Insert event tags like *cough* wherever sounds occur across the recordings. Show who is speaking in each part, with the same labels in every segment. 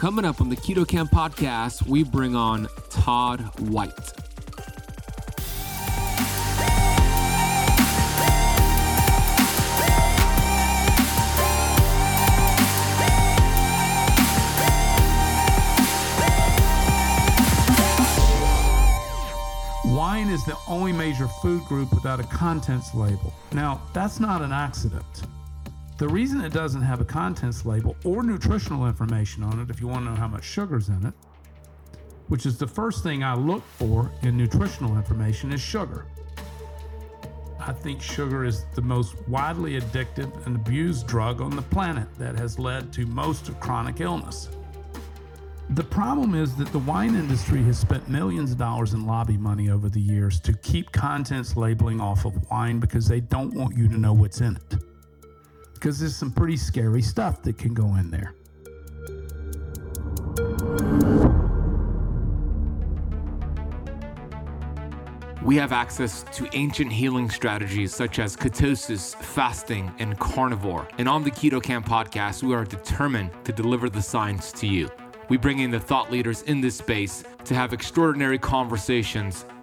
Speaker 1: Coming up on the Keto Camp podcast, we bring on Todd White.
Speaker 2: Wine is the only major food group without a contents label. Now, that's not an accident. The reason it doesn't have a contents label or nutritional information on it, if you want to know how much sugar's in it, which is the first thing I look for in nutritional information, is sugar. I think sugar is the most widely addictive and abused drug on the planet that has led to most of chronic illness. The problem is that the wine industry has spent millions of dollars in lobby money over the years to keep contents labeling off of wine because they don't want you to know what's in it. Because there's some pretty scary stuff that can go in there.
Speaker 1: We have access to ancient healing strategies such as ketosis, fasting, and carnivore. And on the Keto Camp podcast, we are determined to deliver the science to you. We bring in the thought leaders in this space to have extraordinary conversations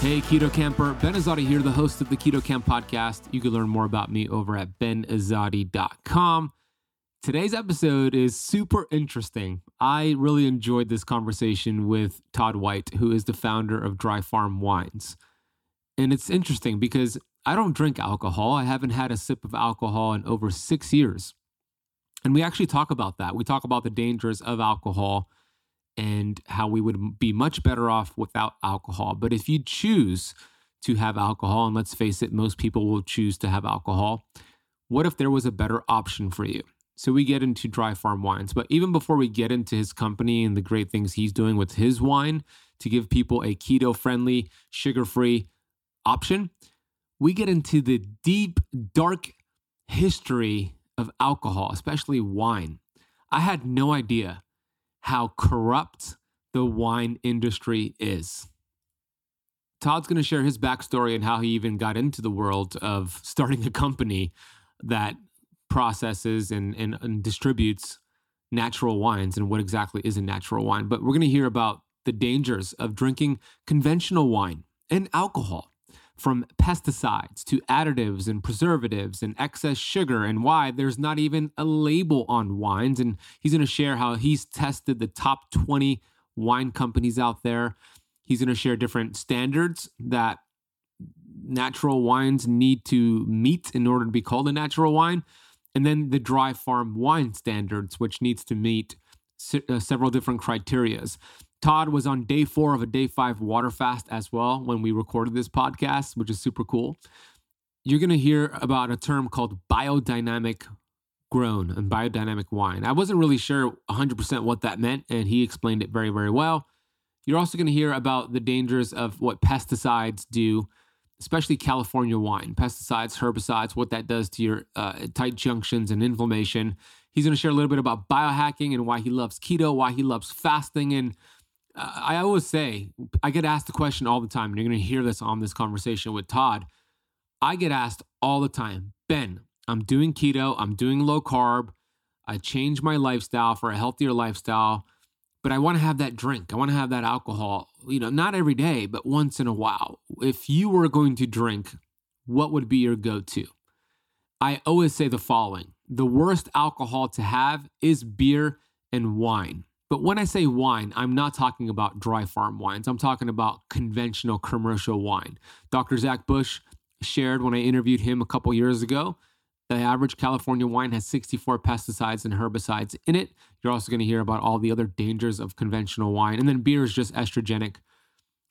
Speaker 1: Hey, Keto Camper. Ben Azadi here, the host of the Keto Camp podcast. You can learn more about me over at benazadi.com. Today's episode is super interesting. I really enjoyed this conversation with Todd White, who is the founder of Dry Farm Wines. And it's interesting because I don't drink alcohol. I haven't had a sip of alcohol in over six years. And we actually talk about that. We talk about the dangers of alcohol and how we would be much better off without alcohol. But if you choose to have alcohol, and let's face it, most people will choose to have alcohol, what if there was a better option for you? So we get into dry farm wines. But even before we get into his company and the great things he's doing with his wine to give people a keto friendly, sugar free option, we get into the deep, dark history of alcohol, especially wine. I had no idea how corrupt the wine industry is. Todd's going to share his backstory and how he even got into the world of starting a company that processes and, and, and distributes natural wines and what exactly is a natural wine. But we're going to hear about the dangers of drinking conventional wine and alcohol from pesticides to additives and preservatives and excess sugar and why there's not even a label on wines. And he's going to share how he's tested the top 20 wine companies out there. He's going to share different standards that natural wines need to meet in order to be called a natural wine. And then the dry farm wine standards, which needs to meet uh, several different criterias. Todd was on day four of a day five water fast as well when we recorded this podcast, which is super cool. You're going to hear about a term called biodynamic grown and biodynamic wine. I wasn't really sure 100% what that meant, and he explained it very, very well. You're also going to hear about the dangers of what pesticides do, especially California wine, pesticides, herbicides, what that does to your uh, tight junctions and inflammation. He's going to share a little bit about biohacking and why he loves keto, why he loves fasting, and I always say, I get asked the question all the time, and you're going to hear this on this conversation with Todd. I get asked all the time, Ben, I'm doing keto, I'm doing low carb, I changed my lifestyle for a healthier lifestyle, but I want to have that drink. I want to have that alcohol, you know, not every day, but once in a while. If you were going to drink, what would be your go to? I always say the following the worst alcohol to have is beer and wine. But when I say wine, I'm not talking about dry farm wines. I'm talking about conventional commercial wine. Dr. Zach Bush shared when I interviewed him a couple years ago. The average California wine has 64 pesticides and herbicides in it. You're also going to hear about all the other dangers of conventional wine. And then beer is just estrogenic.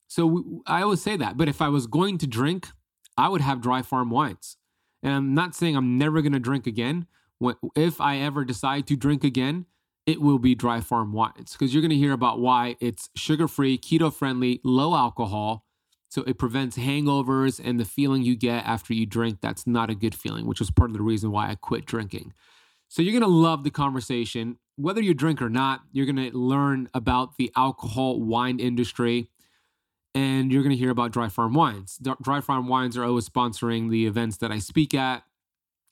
Speaker 1: So I always say that. But if I was going to drink, I would have dry farm wines. And I'm not saying I'm never going to drink again. If I ever decide to drink again, it will be Dry Farm Wines because you're going to hear about why it's sugar free, keto friendly, low alcohol. So it prevents hangovers and the feeling you get after you drink. That's not a good feeling, which was part of the reason why I quit drinking. So you're going to love the conversation. Whether you drink or not, you're going to learn about the alcohol wine industry and you're going to hear about Dry Farm Wines. Dry Farm Wines are always sponsoring the events that I speak at.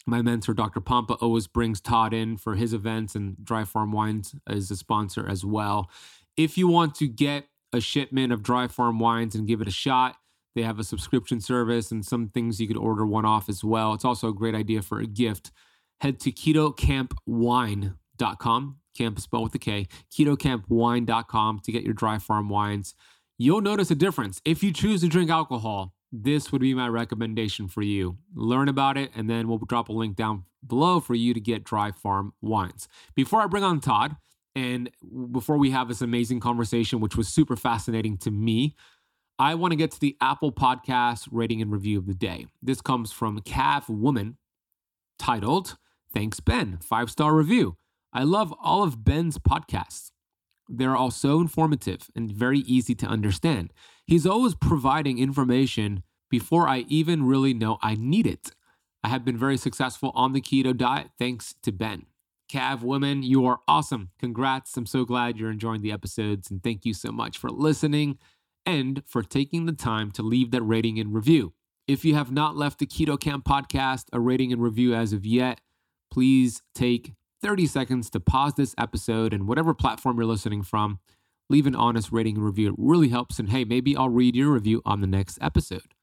Speaker 1: My mentor, Dr. Pompa, always brings Todd in for his events, and Dry Farm Wines is a sponsor as well. If you want to get a shipment of Dry Farm Wines and give it a shot, they have a subscription service and some things you could order one off as well. It's also a great idea for a gift. Head to ketocampwine.com, camp is spelled with a K, ketocampwine.com to get your Dry Farm Wines. You'll notice a difference. If you choose to drink alcohol, this would be my recommendation for you. Learn about it, and then we'll drop a link down below for you to get Dry Farm wines. Before I bring on Todd, and before we have this amazing conversation, which was super fascinating to me, I want to get to the Apple Podcast rating and review of the day. This comes from Cav Woman, titled Thanks, Ben. Five star review. I love all of Ben's podcasts. They're all so informative and very easy to understand. He's always providing information before I even really know I need it. I have been very successful on the keto diet thanks to Ben. Cav women, you are awesome. Congrats. I'm so glad you're enjoying the episodes and thank you so much for listening and for taking the time to leave that rating and review. If you have not left the Keto Camp podcast a rating and review as of yet, please take 30 seconds to pause this episode and whatever platform you're listening from, leave an honest rating and review. It really helps. And hey, maybe I'll read your review on the next episode.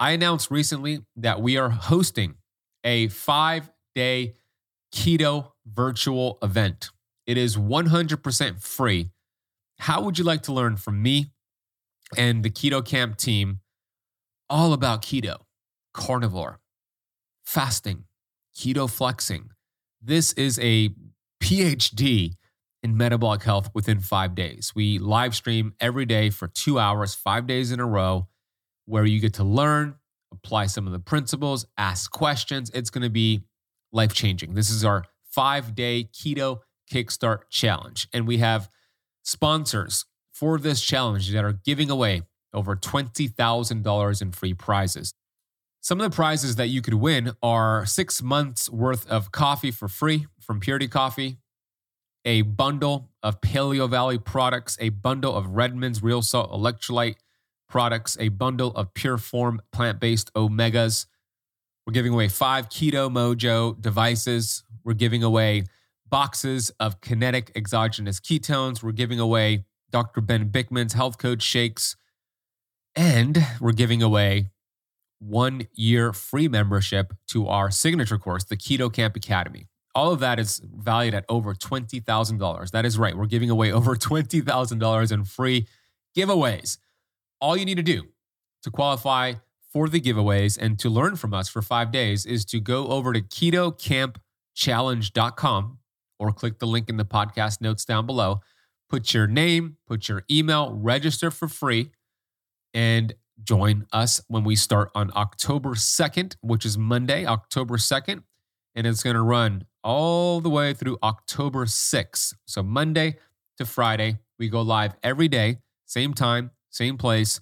Speaker 1: I announced recently that we are hosting a five day keto virtual event. It is 100% free. How would you like to learn from me and the Keto Camp team all about keto, carnivore, fasting, keto flexing? This is a PhD metabolic health within five days. We live stream every day for two hours, five days in a row, where you get to learn, apply some of the principles, ask questions. It's going to be life changing. This is our five day keto kickstart challenge. And we have sponsors for this challenge that are giving away over $20,000 in free prizes. Some of the prizes that you could win are six months worth of coffee for free from Purity Coffee, a bundle of Paleo Valley products, a bundle of Redmond's Real Salt Electrolyte products, a bundle of Pure Form plant based omegas. We're giving away five Keto Mojo devices. We're giving away boxes of kinetic exogenous ketones. We're giving away Dr. Ben Bikman's health coach shakes. And we're giving away one year free membership to our signature course, the Keto Camp Academy. All of that is valued at over $20,000. That is right. We're giving away over $20,000 in free giveaways. All you need to do to qualify for the giveaways and to learn from us for five days is to go over to ketocampchallenge.com or click the link in the podcast notes down below. Put your name, put your email, register for free, and join us when we start on October 2nd, which is Monday, October 2nd. And it's going to run all the way through October 6th. So Monday to Friday, we go live every day, same time, same place.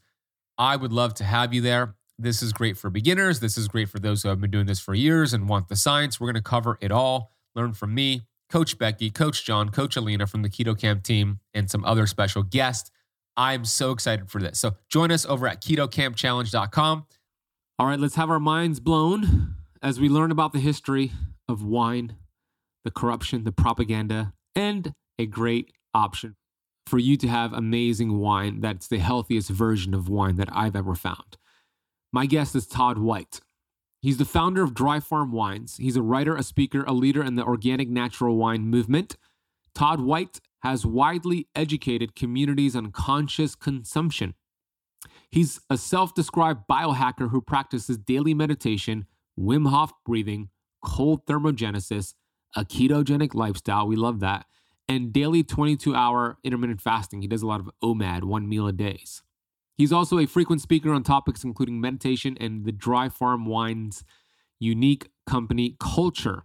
Speaker 1: I would love to have you there. This is great for beginners. This is great for those who have been doing this for years and want the science. We're going to cover it all. Learn from me, Coach Becky, Coach John, Coach Alina from the Keto Camp team, and some other special guests. I'm so excited for this. So join us over at ketocampchallenge.com. All right, let's have our minds blown as we learn about the history of wine, the corruption, the propaganda, and a great option for you to have amazing wine that's the healthiest version of wine that I've ever found. My guest is Todd White. He's the founder of Dry Farm Wines. He's a writer, a speaker, a leader in the organic natural wine movement. Todd White has widely educated communities on conscious consumption. He's a self described biohacker who practices daily meditation, Wim Hof breathing, cold thermogenesis, a ketogenic lifestyle. We love that. And daily 22 hour intermittent fasting. He does a lot of OMAD, one meal a day. He's also a frequent speaker on topics including meditation and the Dry Farm Wine's unique company culture.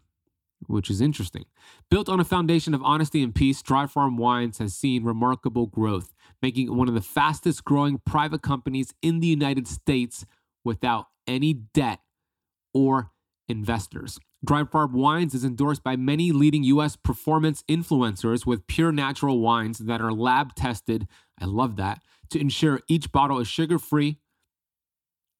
Speaker 1: which is interesting. Built on a foundation of honesty and peace, Dry Farm Wines has seen remarkable growth, making it one of the fastest growing private companies in the United States without any debt or investors. Dry Farm Wines is endorsed by many leading US performance influencers with pure natural wines that are lab tested. I love that. To ensure each bottle is sugar free,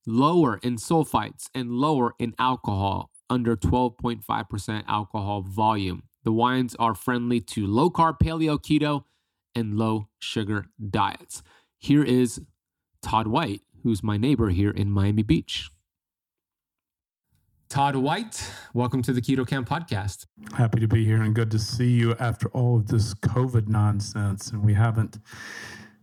Speaker 1: lower in sulfites, and lower in alcohol, under 12.5% alcohol volume. The wines are friendly to low carb, paleo, keto, and low sugar diets. Here is Todd White, who's my neighbor here in Miami Beach. Todd White, welcome to the Keto Camp podcast.
Speaker 2: Happy to be here and good to see you after all of this COVID nonsense. And we haven't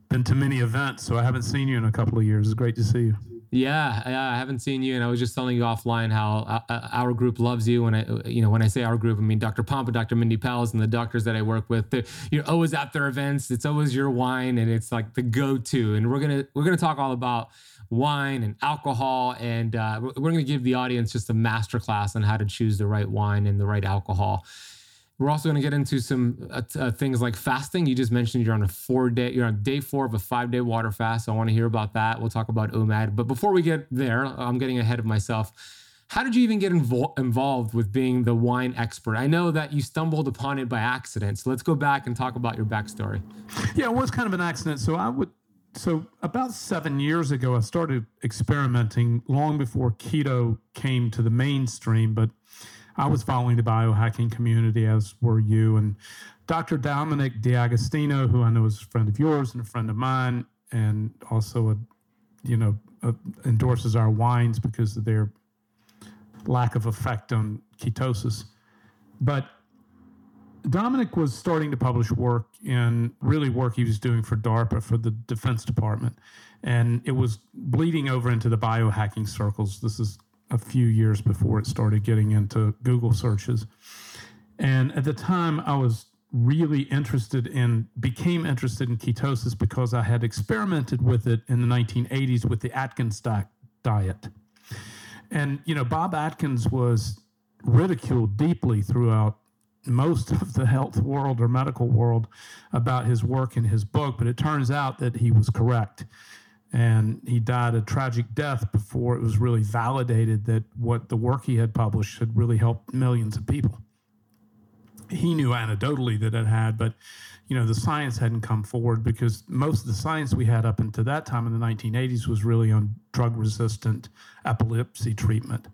Speaker 2: been to many events, so I haven't seen you in a couple of years. It's great to see you.
Speaker 1: Yeah, yeah, I haven't seen you, and I was just telling you offline how uh, uh our group loves you. When I, you know, when I say our group, I mean Dr. Pompa, Dr. Mindy Pelz, and the doctors that I work with. You're always at their events. It's always your wine, and it's like the go-to. And we're gonna we're gonna talk all about wine and alcohol, and uh, we're gonna give the audience just a masterclass on how to choose the right wine and the right alcohol. We're also going to get into some uh, uh, things like fasting. You just mentioned you're on a four day, you're on day four of a five day water fast. So I want to hear about that. We'll talk about OMAD. But before we get there, I'm getting ahead of myself. How did you even get invo- involved with being the wine expert? I know that you stumbled upon it by accident. So let's go back and talk about your backstory.
Speaker 2: Yeah, it was kind of an accident. So I would, so about seven years ago, I started experimenting long before keto came to the mainstream, but I was following the biohacking community, as were you. And Dr. Dominic D'Agostino, who I know is a friend of yours and a friend of mine, and also a, you know, a, endorses our wines because of their lack of effect on ketosis. But Dominic was starting to publish work in really work he was doing for DARPA for the Defense Department. And it was bleeding over into the biohacking circles. This is a few years before it started getting into Google searches. And at the time, I was really interested in, became interested in ketosis because I had experimented with it in the 1980s with the Atkins diet. And, you know, Bob Atkins was ridiculed deeply throughout most of the health world or medical world about his work in his book, but it turns out that he was correct and he died a tragic death before it was really validated that what the work he had published had really helped millions of people. He knew anecdotally that it had, but you know the science hadn't come forward because most of the science we had up until that time in the 1980s was really on drug-resistant epilepsy treatment.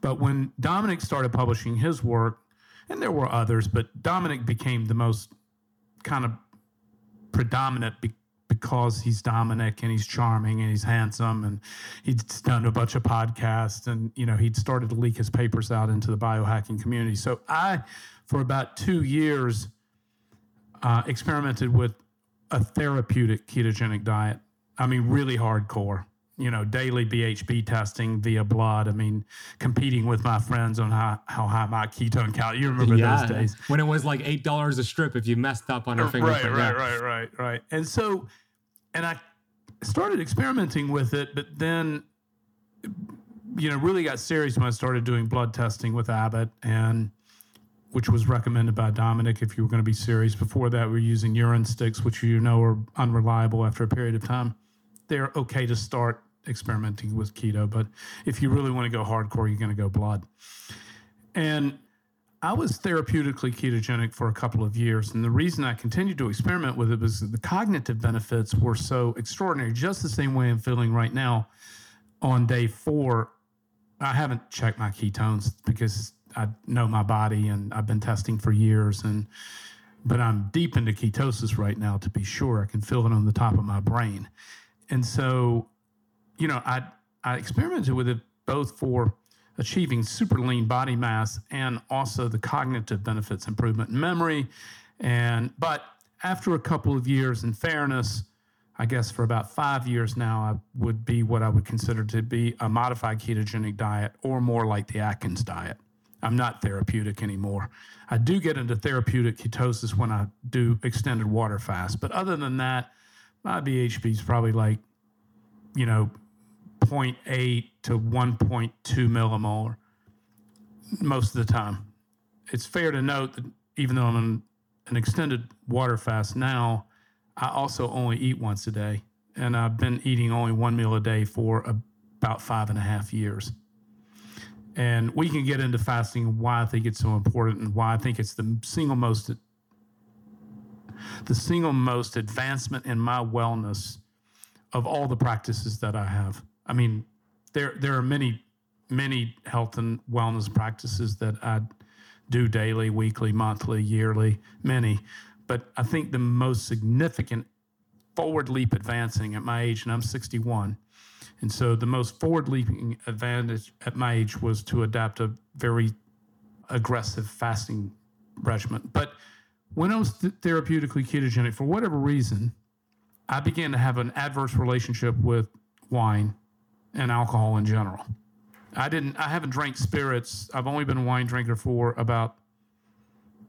Speaker 2: But when Dominic started publishing his work, and there were others, but Dominic became the most kind of predominant because he's Dominic and he's charming and he's handsome and he's done a bunch of podcasts and you know he'd started to leak his papers out into the biohacking community. So I, for about two years, uh, experimented with a therapeutic ketogenic diet. I mean, really hardcore. You know, daily BHB testing via blood. I mean, competing with my friends on how, how high my ketone count. You remember yeah, those days
Speaker 1: when it was like eight dollars a strip if you messed up on a finger.
Speaker 2: Right, right, right, right, right. And so and I started experimenting with it, but then, you know, really got serious when I started doing blood testing with Abbott, and which was recommended by Dominic if you were going to be serious. Before that, we are using urine sticks, which you know are unreliable after a period of time. They're okay to start experimenting with keto, but if you really want to go hardcore, you're going to go blood. And I was therapeutically ketogenic for a couple of years. And the reason I continued to experiment with it was the cognitive benefits were so extraordinary, just the same way I'm feeling right now on day four. I haven't checked my ketones because I know my body and I've been testing for years. And but I'm deep into ketosis right now to be sure. I can feel it on the top of my brain. And so, you know, I I experimented with it both for achieving super lean body mass and also the cognitive benefits improvement in memory. And but after a couple of years in fairness i guess for about five years now i would be what i would consider to be a modified ketogenic diet or more like the atkins diet. I'm not therapeutic anymore. I do get into therapeutic ketosis when i do extended water fast but other than that my bhb is probably like you know 0.8 to 1.2 millimolar most of the time. it's fair to note that even though I'm an extended water fast now, I also only eat once a day. And I've been eating only one meal a day for about five and a half years. And we can get into fasting, why I think it's so important, and why I think it's the single most the single most advancement in my wellness of all the practices that I have. I mean, there there are many many health and wellness practices that I do daily, weekly, monthly, yearly, many. But I think the most significant forward leap advancing at my age, and I'm 61. And so the most forward leaping advantage at my age was to adapt a very aggressive fasting regimen. But when I was th- therapeutically ketogenic, for whatever reason, I began to have an adverse relationship with wine and alcohol in general. I didn't. I haven't drank spirits. I've only been a wine drinker for about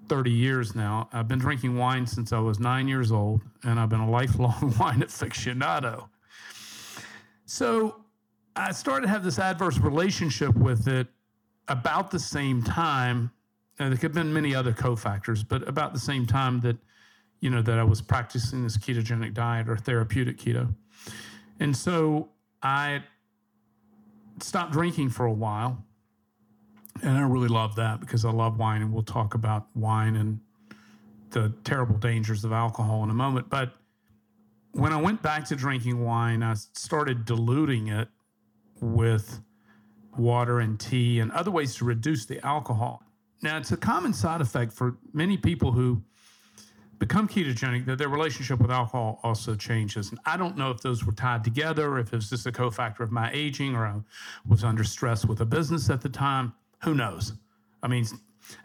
Speaker 2: thirty years now. I've been drinking wine since I was nine years old, and I've been a lifelong *laughs* wine aficionado. So I started to have this adverse relationship with it about the same time. There could have been many other cofactors, but about the same time that you know that I was practicing this ketogenic diet or therapeutic keto, and so I stopped drinking for a while. And I really love that because I love wine, and we'll talk about wine and the terrible dangers of alcohol in a moment. But when I went back to drinking wine, I started diluting it with water and tea and other ways to reduce the alcohol. Now, it's a common side effect for many people who become ketogenic that their relationship with alcohol also changes. And I don't know if those were tied together, if it was just a cofactor of my aging or I was under stress with a business at the time. Who knows? I mean,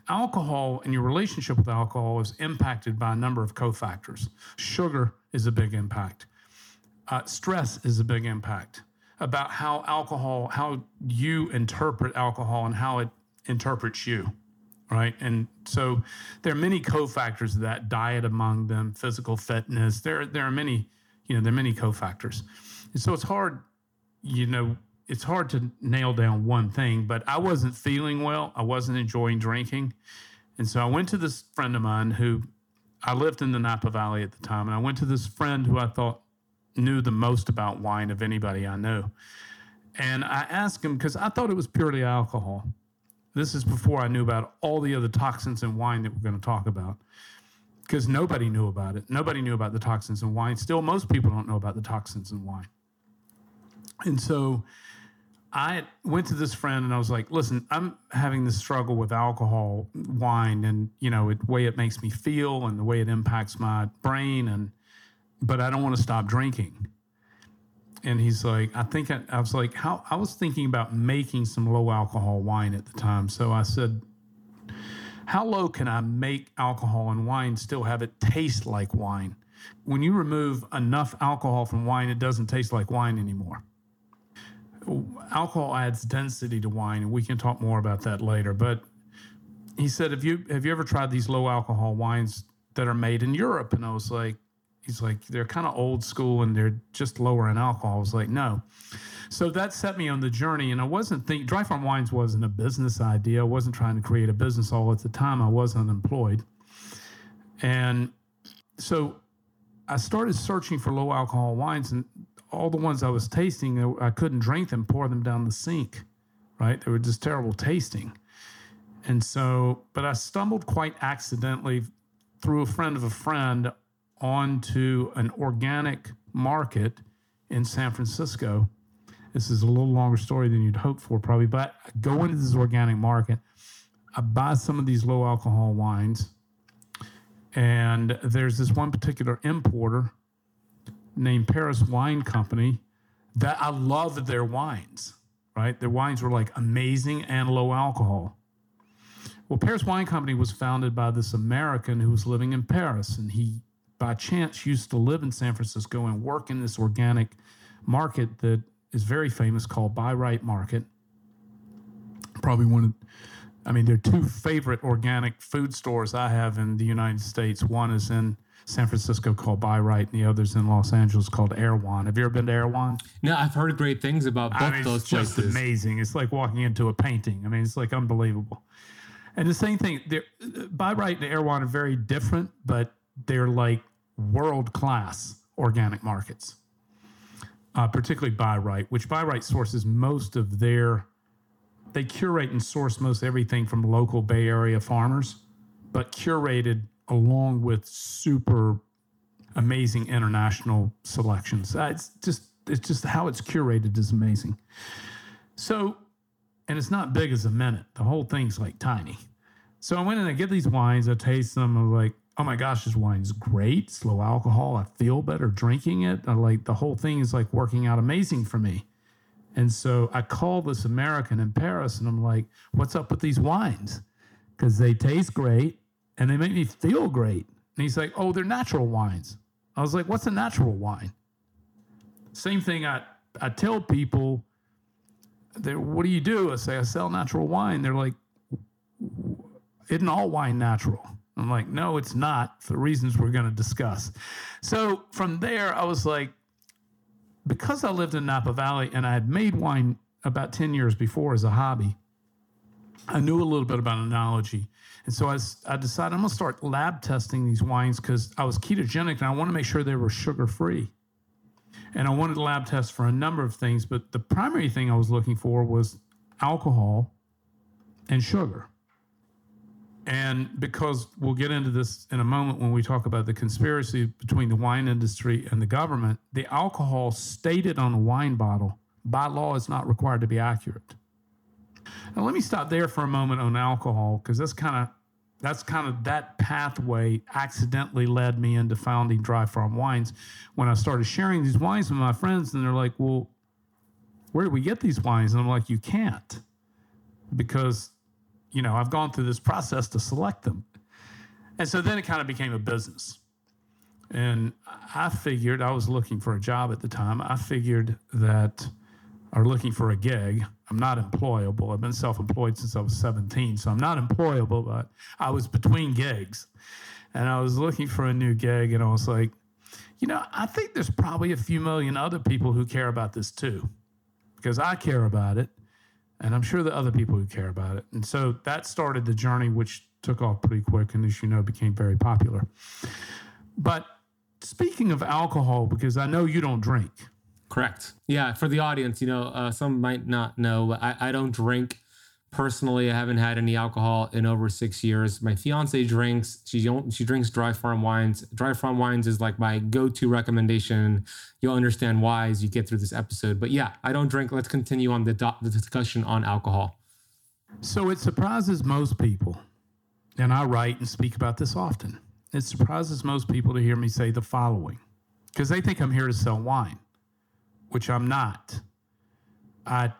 Speaker 2: alcohol and your relationship with alcohol is impacted by a number of cofactors. Sugar is a big impact, uh, stress is a big impact about how alcohol, how you interpret alcohol and how it interprets you right? And so there are many cofactors of that diet among them, physical fitness. There, there are many, you know, there are many cofactors. And so it's hard, you know, it's hard to nail down one thing, but I wasn't feeling well. I wasn't enjoying drinking. And so I went to this friend of mine who I lived in the Napa Valley at the time. And I went to this friend who I thought knew the most about wine of anybody I knew. And I asked him because I thought it was purely alcohol. This is before I knew about all the other toxins in wine that we're going to talk about. Because nobody knew about it. Nobody knew about the toxins in wine. Still, most people don't know about the toxins in wine. And so I went to this friend and I was like, listen, I'm having this struggle with alcohol, wine, and you know, the way it makes me feel and the way it impacts my brain and but I don't want to stop drinking and he's like, I think I, I, was like, how I was thinking about making some low alcohol wine at the time. So I said, how low can I make alcohol and wine still have it taste like wine? When you remove enough alcohol from wine, it doesn't taste like wine anymore. Alcohol adds density to wine, and we can talk more about that later. But he said, "Have you have you ever tried these low alcohol wines that are made in Europe?" And I was like, he's like, they're kind of old school and they're just lower in alcohol. I was like, no. So that set me on the journey. And I wasn't thinking, Dry Farm Wines wasn't a business idea. I wasn't trying to create a business all at the time. I was unemployed. And so I started searching for low alcohol wines and all the ones I was tasting, I couldn't drink them, pour them down the sink, right? They were just terrible tasting. And so, but I stumbled quite accidentally through a friend of a friend onto an organic market in San Francisco. This is a little longer story than you'd hope for, probably, but I go into this organic market. I buy some of these low alcohol wines, and there's this one particular importer named Paris Wine Company that I love their wines, right? Their wines were like amazing and low alcohol. Well, Paris Wine Company was founded by this American who was living in Paris, and he by chance used to live in San Francisco and work in this organic market that is very famous called Bi-Rite Market. Probably one of, I mean, there are two favorite organic food stores I have in the United States. One is in San Francisco called Bi-Rite, and the other's in Los Angeles called Erewhon. Have you ever been to Erewhon?
Speaker 1: No, I've heard great things about both
Speaker 2: I mean,
Speaker 1: those places.
Speaker 2: Just amazing. It's like walking into a painting. I mean, it's like unbelievable. And the same thing, they're, Bi-Rite and Erewhon are very different, but they're like world class organic markets, uh, particularly Bi-Rite, which Bi-Rite sources most of their, they curate and source most everything from local Bay Area farmers, but curated along with super amazing international selections. Uh, it's just it's just how it's curated is amazing. So, and it's not big as a minute. The whole thing's like tiny. So I went and I get these wines. I taste them. I'm like, oh my gosh, this wine's great. It's low alcohol. I feel better drinking it. I like the whole thing is like working out amazing for me. And so I call this American in Paris and I'm like, what's up with these wines? Because they taste great and they make me feel great. And he's like, oh, they're natural wines. I was like, what's a natural wine? Same thing I, I tell people, what do you do? I say, I sell natural wine. They're like, isn't all wine natural? I'm like, no, it's not for reasons we're going to discuss. So from there, I was like, because I lived in Napa Valley and I had made wine about 10 years before as a hobby, I knew a little bit about enology. And so I, I decided I'm going to start lab testing these wines because I was ketogenic and I want to make sure they were sugar free. And I wanted lab test for a number of things, but the primary thing I was looking for was alcohol and sugar. And because we'll get into this in a moment when we talk about the conspiracy between the wine industry and the government, the alcohol stated on a wine bottle by law is not required to be accurate. Now let me stop there for a moment on alcohol because that's kind of that's kind of that pathway accidentally led me into founding Dry Farm Wines when I started sharing these wines with my friends and they're like, "Well, where do we get these wines?" And I'm like, "You can't." Because you know, I've gone through this process to select them. And so then it kind of became a business. And I figured I was looking for a job at the time. I figured that or looking for a gig. I'm not employable. I've been self-employed since I was 17, so I'm not employable, but I was between gigs. And I was looking for a new gig and I was like, you know, I think there's probably a few million other people who care about this too. Because I care about it. And I'm sure the other people who care about it. And so that started the journey, which took off pretty quick and, as you know, became very popular. But speaking of alcohol, because I know you don't drink.
Speaker 1: Correct. Yeah. For the audience, you know, uh, some might not know, I, I don't drink personally. I haven't had any alcohol in over six years. My fiance drinks. She. She drinks dry farm wines. Dry farm wines is like my go-to recommendation. You'll understand why as you get through this episode. But yeah, I don't drink. Let's continue on the do- the discussion on alcohol.
Speaker 2: So it surprises most people, and I write and speak about this often. It surprises most people to hear me say the following, because they think I'm here to sell wine, which I'm not. I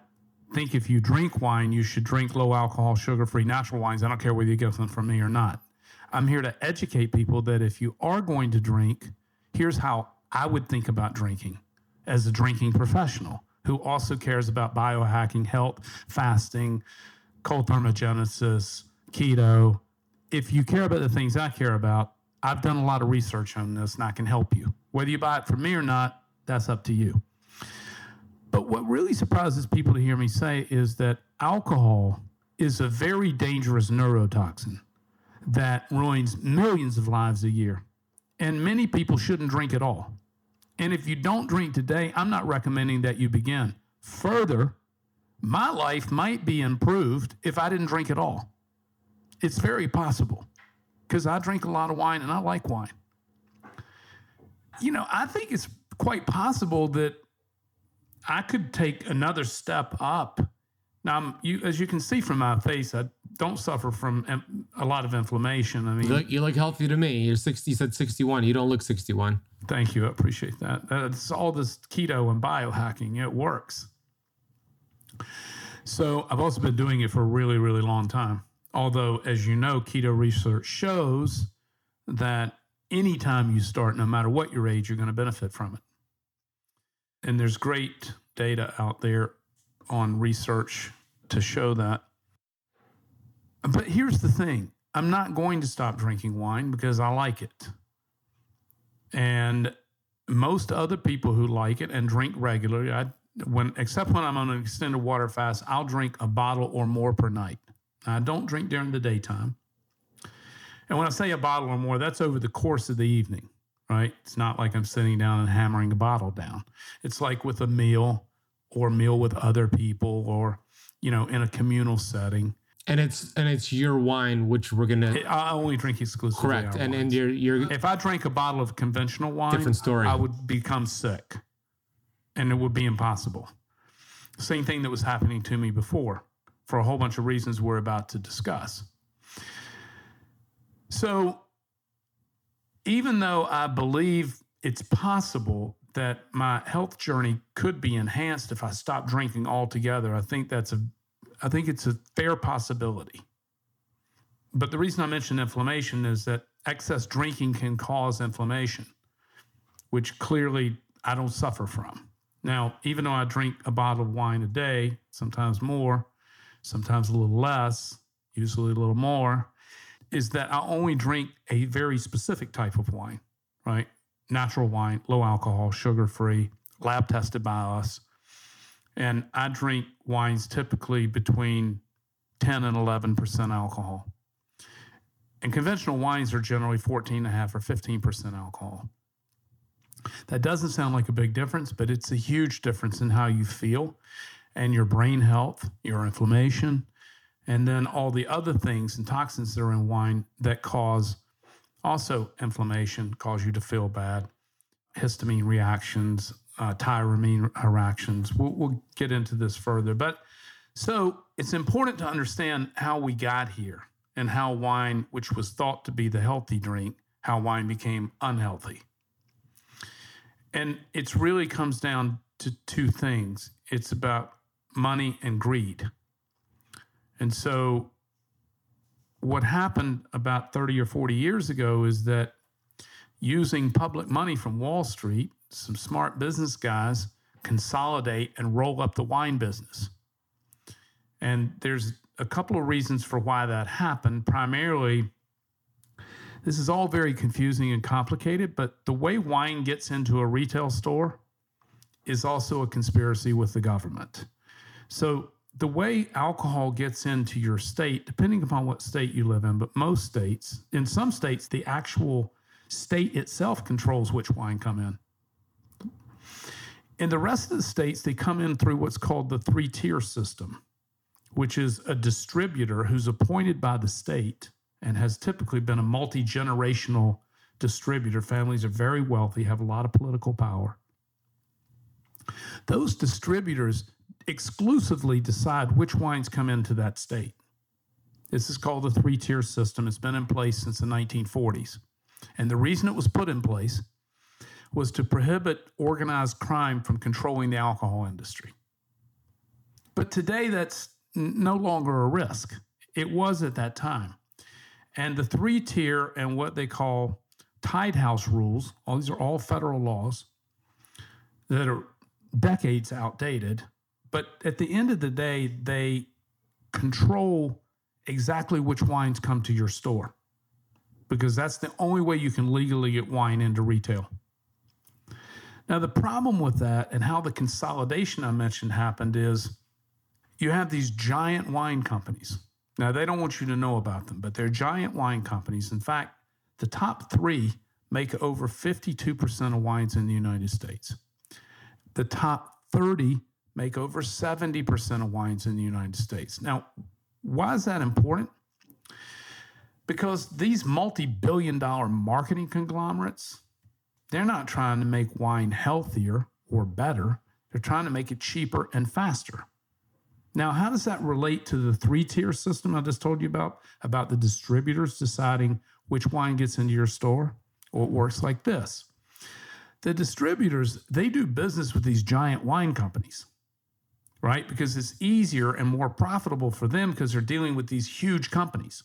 Speaker 2: think if you drink wine, you should drink low alcohol, sugar free, natural wines. I don't care whether you get them from me or not. I'm here to educate people that if you are going to drink, here's how I would think about drinking as a drinking professional who also cares about biohacking, health, fasting, cold thermogenesis, keto. If you care about the things I care about, I've done a lot of research on this and I can help you. Whether you buy it from me or not, that's up to you. But what really surprises people to hear me say is that alcohol is a very dangerous neurotoxin that ruins millions of lives a year. And many people shouldn't drink at all. And if you don't drink today, I'm not recommending that you begin. Further, my life might be improved if I didn't drink at all. It's very possible because I drink a lot of wine and I like wine. You know, I think it's quite possible that I could take another step up. Now, you, as you can see from my face, I don't suffer from a lot of inflammation. I mean,
Speaker 1: you look, you look healthy to me. You're 60, you said 61. You don't look 61.
Speaker 2: Thank you. I appreciate that. It's all this keto and biohacking. It works. So I've also been doing it for a really, really long time. Although, as you know, keto research shows that anytime you start, no matter what your age, you're going to benefit from it. And there's great data out there on research to show that. But here's the thing I'm not going to stop drinking wine because I like it. And most other people who like it and drink regularly, I when except when I'm on an extended water fast, I'll drink a bottle or more per night. I don't drink during the daytime. And when I say a bottle or more, that's over the course of the evening, right? It's not like I'm sitting down and hammering a bottle down. It's like with a meal or meal with other people or, you know, in a communal setting.
Speaker 1: And it's and it's your wine, which we're gonna
Speaker 2: I only drink exclusively.
Speaker 1: correct. And and you're you're
Speaker 2: if I drank a bottle of conventional wine,
Speaker 1: Different story.
Speaker 2: I would become sick, and it would be impossible. Same thing that was happening to me before, for a whole bunch of reasons we're about to discuss. So, even though I believe it's possible that my health journey could be enhanced if I stop drinking altogether, I think that's a, I think it's a fair possibility. But the reason I mention inflammation is that excess drinking can cause inflammation, which clearly I don't suffer from. Now, even though I drink a bottle of wine a day, sometimes more, sometimes a little less, usually a little more, is that I only drink a very specific type of wine, right? Natural wine, low alcohol, sugar free, lab tested by us. And I drink wines typically between 10 and 11% alcohol. And conventional wines are generally 14.5 or 15% alcohol. That doesn't sound like a big difference, but it's a huge difference in how you feel and your brain health, your inflammation, and then all the other things and toxins that are in wine that cause also inflammation, cause you to feel bad, histamine reactions, uh, tyramine reactions. We'll, we'll get into this further. But so it's important to understand how we got here and how wine, which was thought to be the healthy drink, how wine became unhealthy. And it really comes down to two things it's about money and greed. And so, what happened about 30 or 40 years ago is that using public money from Wall Street, some smart business guys consolidate and roll up the wine business. And there's a couple of reasons for why that happened. Primarily, this is all very confusing and complicated, but the way wine gets into a retail store is also a conspiracy with the government. So, the way alcohol gets into your state, depending upon what state you live in, but most states, in some states, the actual state itself controls which wine come in. In the rest of the states, they come in through what's called the three tier system, which is a distributor who's appointed by the state and has typically been a multi generational distributor. Families are very wealthy, have a lot of political power. Those distributors exclusively decide which wines come into that state. This is called the three tier system. It's been in place since the 1940s. And the reason it was put in place was to prohibit organized crime from controlling the alcohol industry. But today, that's no longer a risk. It was at that time. And the three tier and what they call tied house rules, all these are all federal laws that are decades outdated. But at the end of the day, they control exactly which wines come to your store because that's the only way you can legally get wine into retail. Now, the problem with that and how the consolidation I mentioned happened is you have these giant wine companies. Now, they don't want you to know about them, but they're giant wine companies. In fact, the top three make over 52% of wines in the United States. The top 30 make over 70% of wines in the United States. Now, why is that important? Because these multi billion dollar marketing conglomerates, they're not trying to make wine healthier or better. They're trying to make it cheaper and faster. Now, how does that relate to the three tier system I just told you about? About the distributors deciding which wine gets into your store? Well, it works like this the distributors, they do business with these giant wine companies, right? Because it's easier and more profitable for them because they're dealing with these huge companies.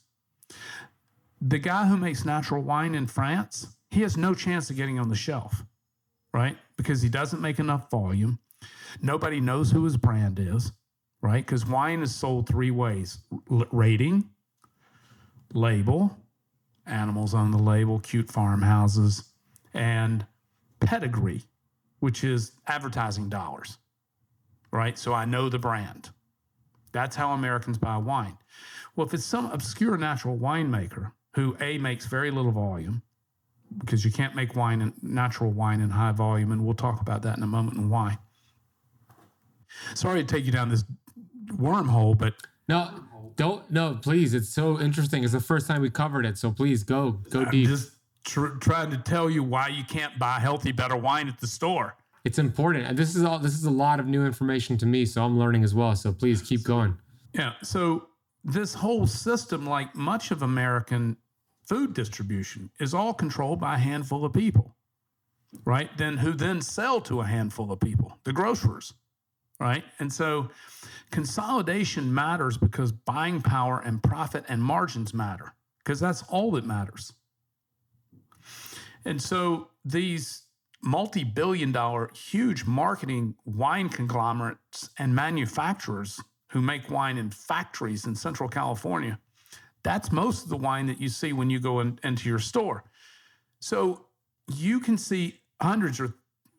Speaker 2: The guy who makes natural wine in France, he has no chance of getting on the shelf, right? Because he doesn't make enough volume. Nobody knows who his brand is, right? Because wine is sold three ways rating, label, animals on the label, cute farmhouses, and pedigree, which is advertising dollars, right? So I know the brand. That's how Americans buy wine. Well, if it's some obscure natural winemaker who A makes very little volume, because you can't make wine and natural wine in high volume, and we'll talk about that in a moment and why. Sorry to take you down this wormhole, but
Speaker 1: No, don't no, please. It's so interesting. It's the first time we covered it, so please go go
Speaker 2: I'm
Speaker 1: deep.
Speaker 2: just tr- trying to tell you why you can't buy healthy, better wine at the store.
Speaker 1: It's important. This is all this is a lot of new information to me, so I'm learning as well. So please keep going.
Speaker 2: Yeah. So this whole system, like much of American food distribution, is all controlled by a handful of people, right? Then who then sell to a handful of people, the grocers, right? And so consolidation matters because buying power and profit and margins matter because that's all that matters. And so these multi-billion dollar huge marketing wine conglomerates and manufacturers who make wine in factories in Central California. That's most of the wine that you see when you go in, into your store. So you can see hundreds or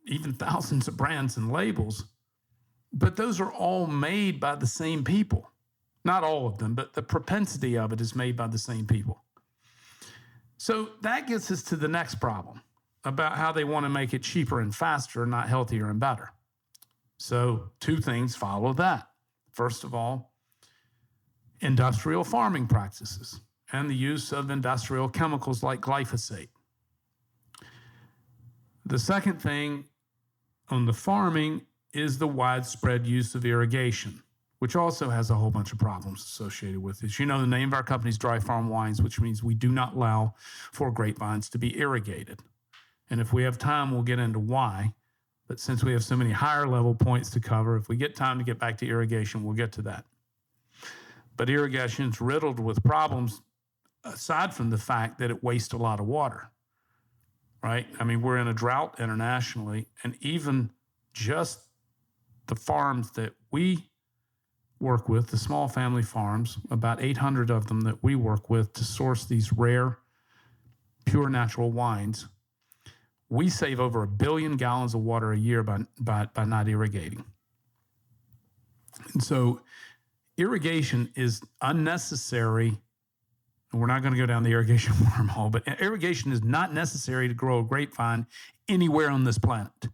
Speaker 2: even thousands of brands and labels, but those are all made by the same people. Not all of them, but the propensity of it is made by the same people. So that gets us to the next problem about how they want to make it cheaper and faster, not healthier and better. So, two things follow that. First of all, industrial farming practices and the use of industrial chemicals like glyphosate. The second thing on the farming is the widespread use of irrigation, which also has a whole bunch of problems associated with it. You know, the name of our company is Dry Farm Wines, which means we do not allow for grapevines to be irrigated. And if we have time, we'll get into why. But since we have so many higher level points to cover, if we get time to get back to irrigation, we'll get to that. But irrigation is riddled with problems aside from the fact that it wastes a lot of water, right? I mean, we're in a drought internationally, and even just the farms that we work with, the small family farms, about 800 of them that we work with to source these rare, pure natural wines, we save over a billion gallons of water a year by, by, by not irrigating. And so, irrigation is unnecessary. And we're not going to go down the irrigation *laughs* wormhole, but irrigation is not necessary to grow a grapevine anywhere on this planet.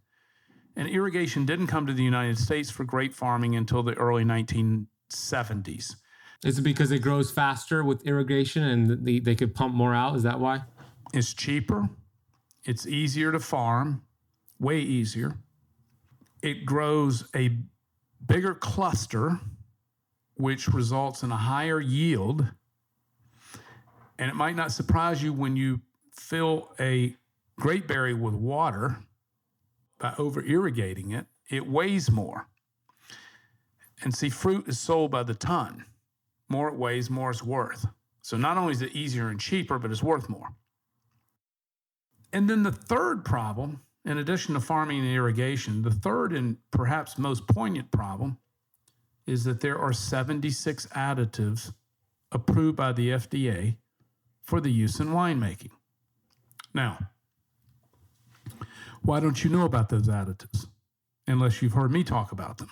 Speaker 2: And irrigation didn't come to the United States for grape farming until the early 1970s.
Speaker 1: Is it because it grows faster with irrigation and they, they could pump more out? Is that why?
Speaker 2: It's cheaper, it's easier to farm, way easier. It grows a bigger cluster, which results in a higher yield. And it might not surprise you when you fill a grapeberry with water by over irrigating it, it weighs more. And see, fruit is sold by the ton. More it weighs, more it's worth. So not only is it easier and cheaper, but it's worth more. And then the third problem, in addition to farming and irrigation, the third and perhaps most poignant problem is that there are 76 additives approved by the FDA for the use in winemaking. Now, why don't you know about those additives unless you've heard me talk about them?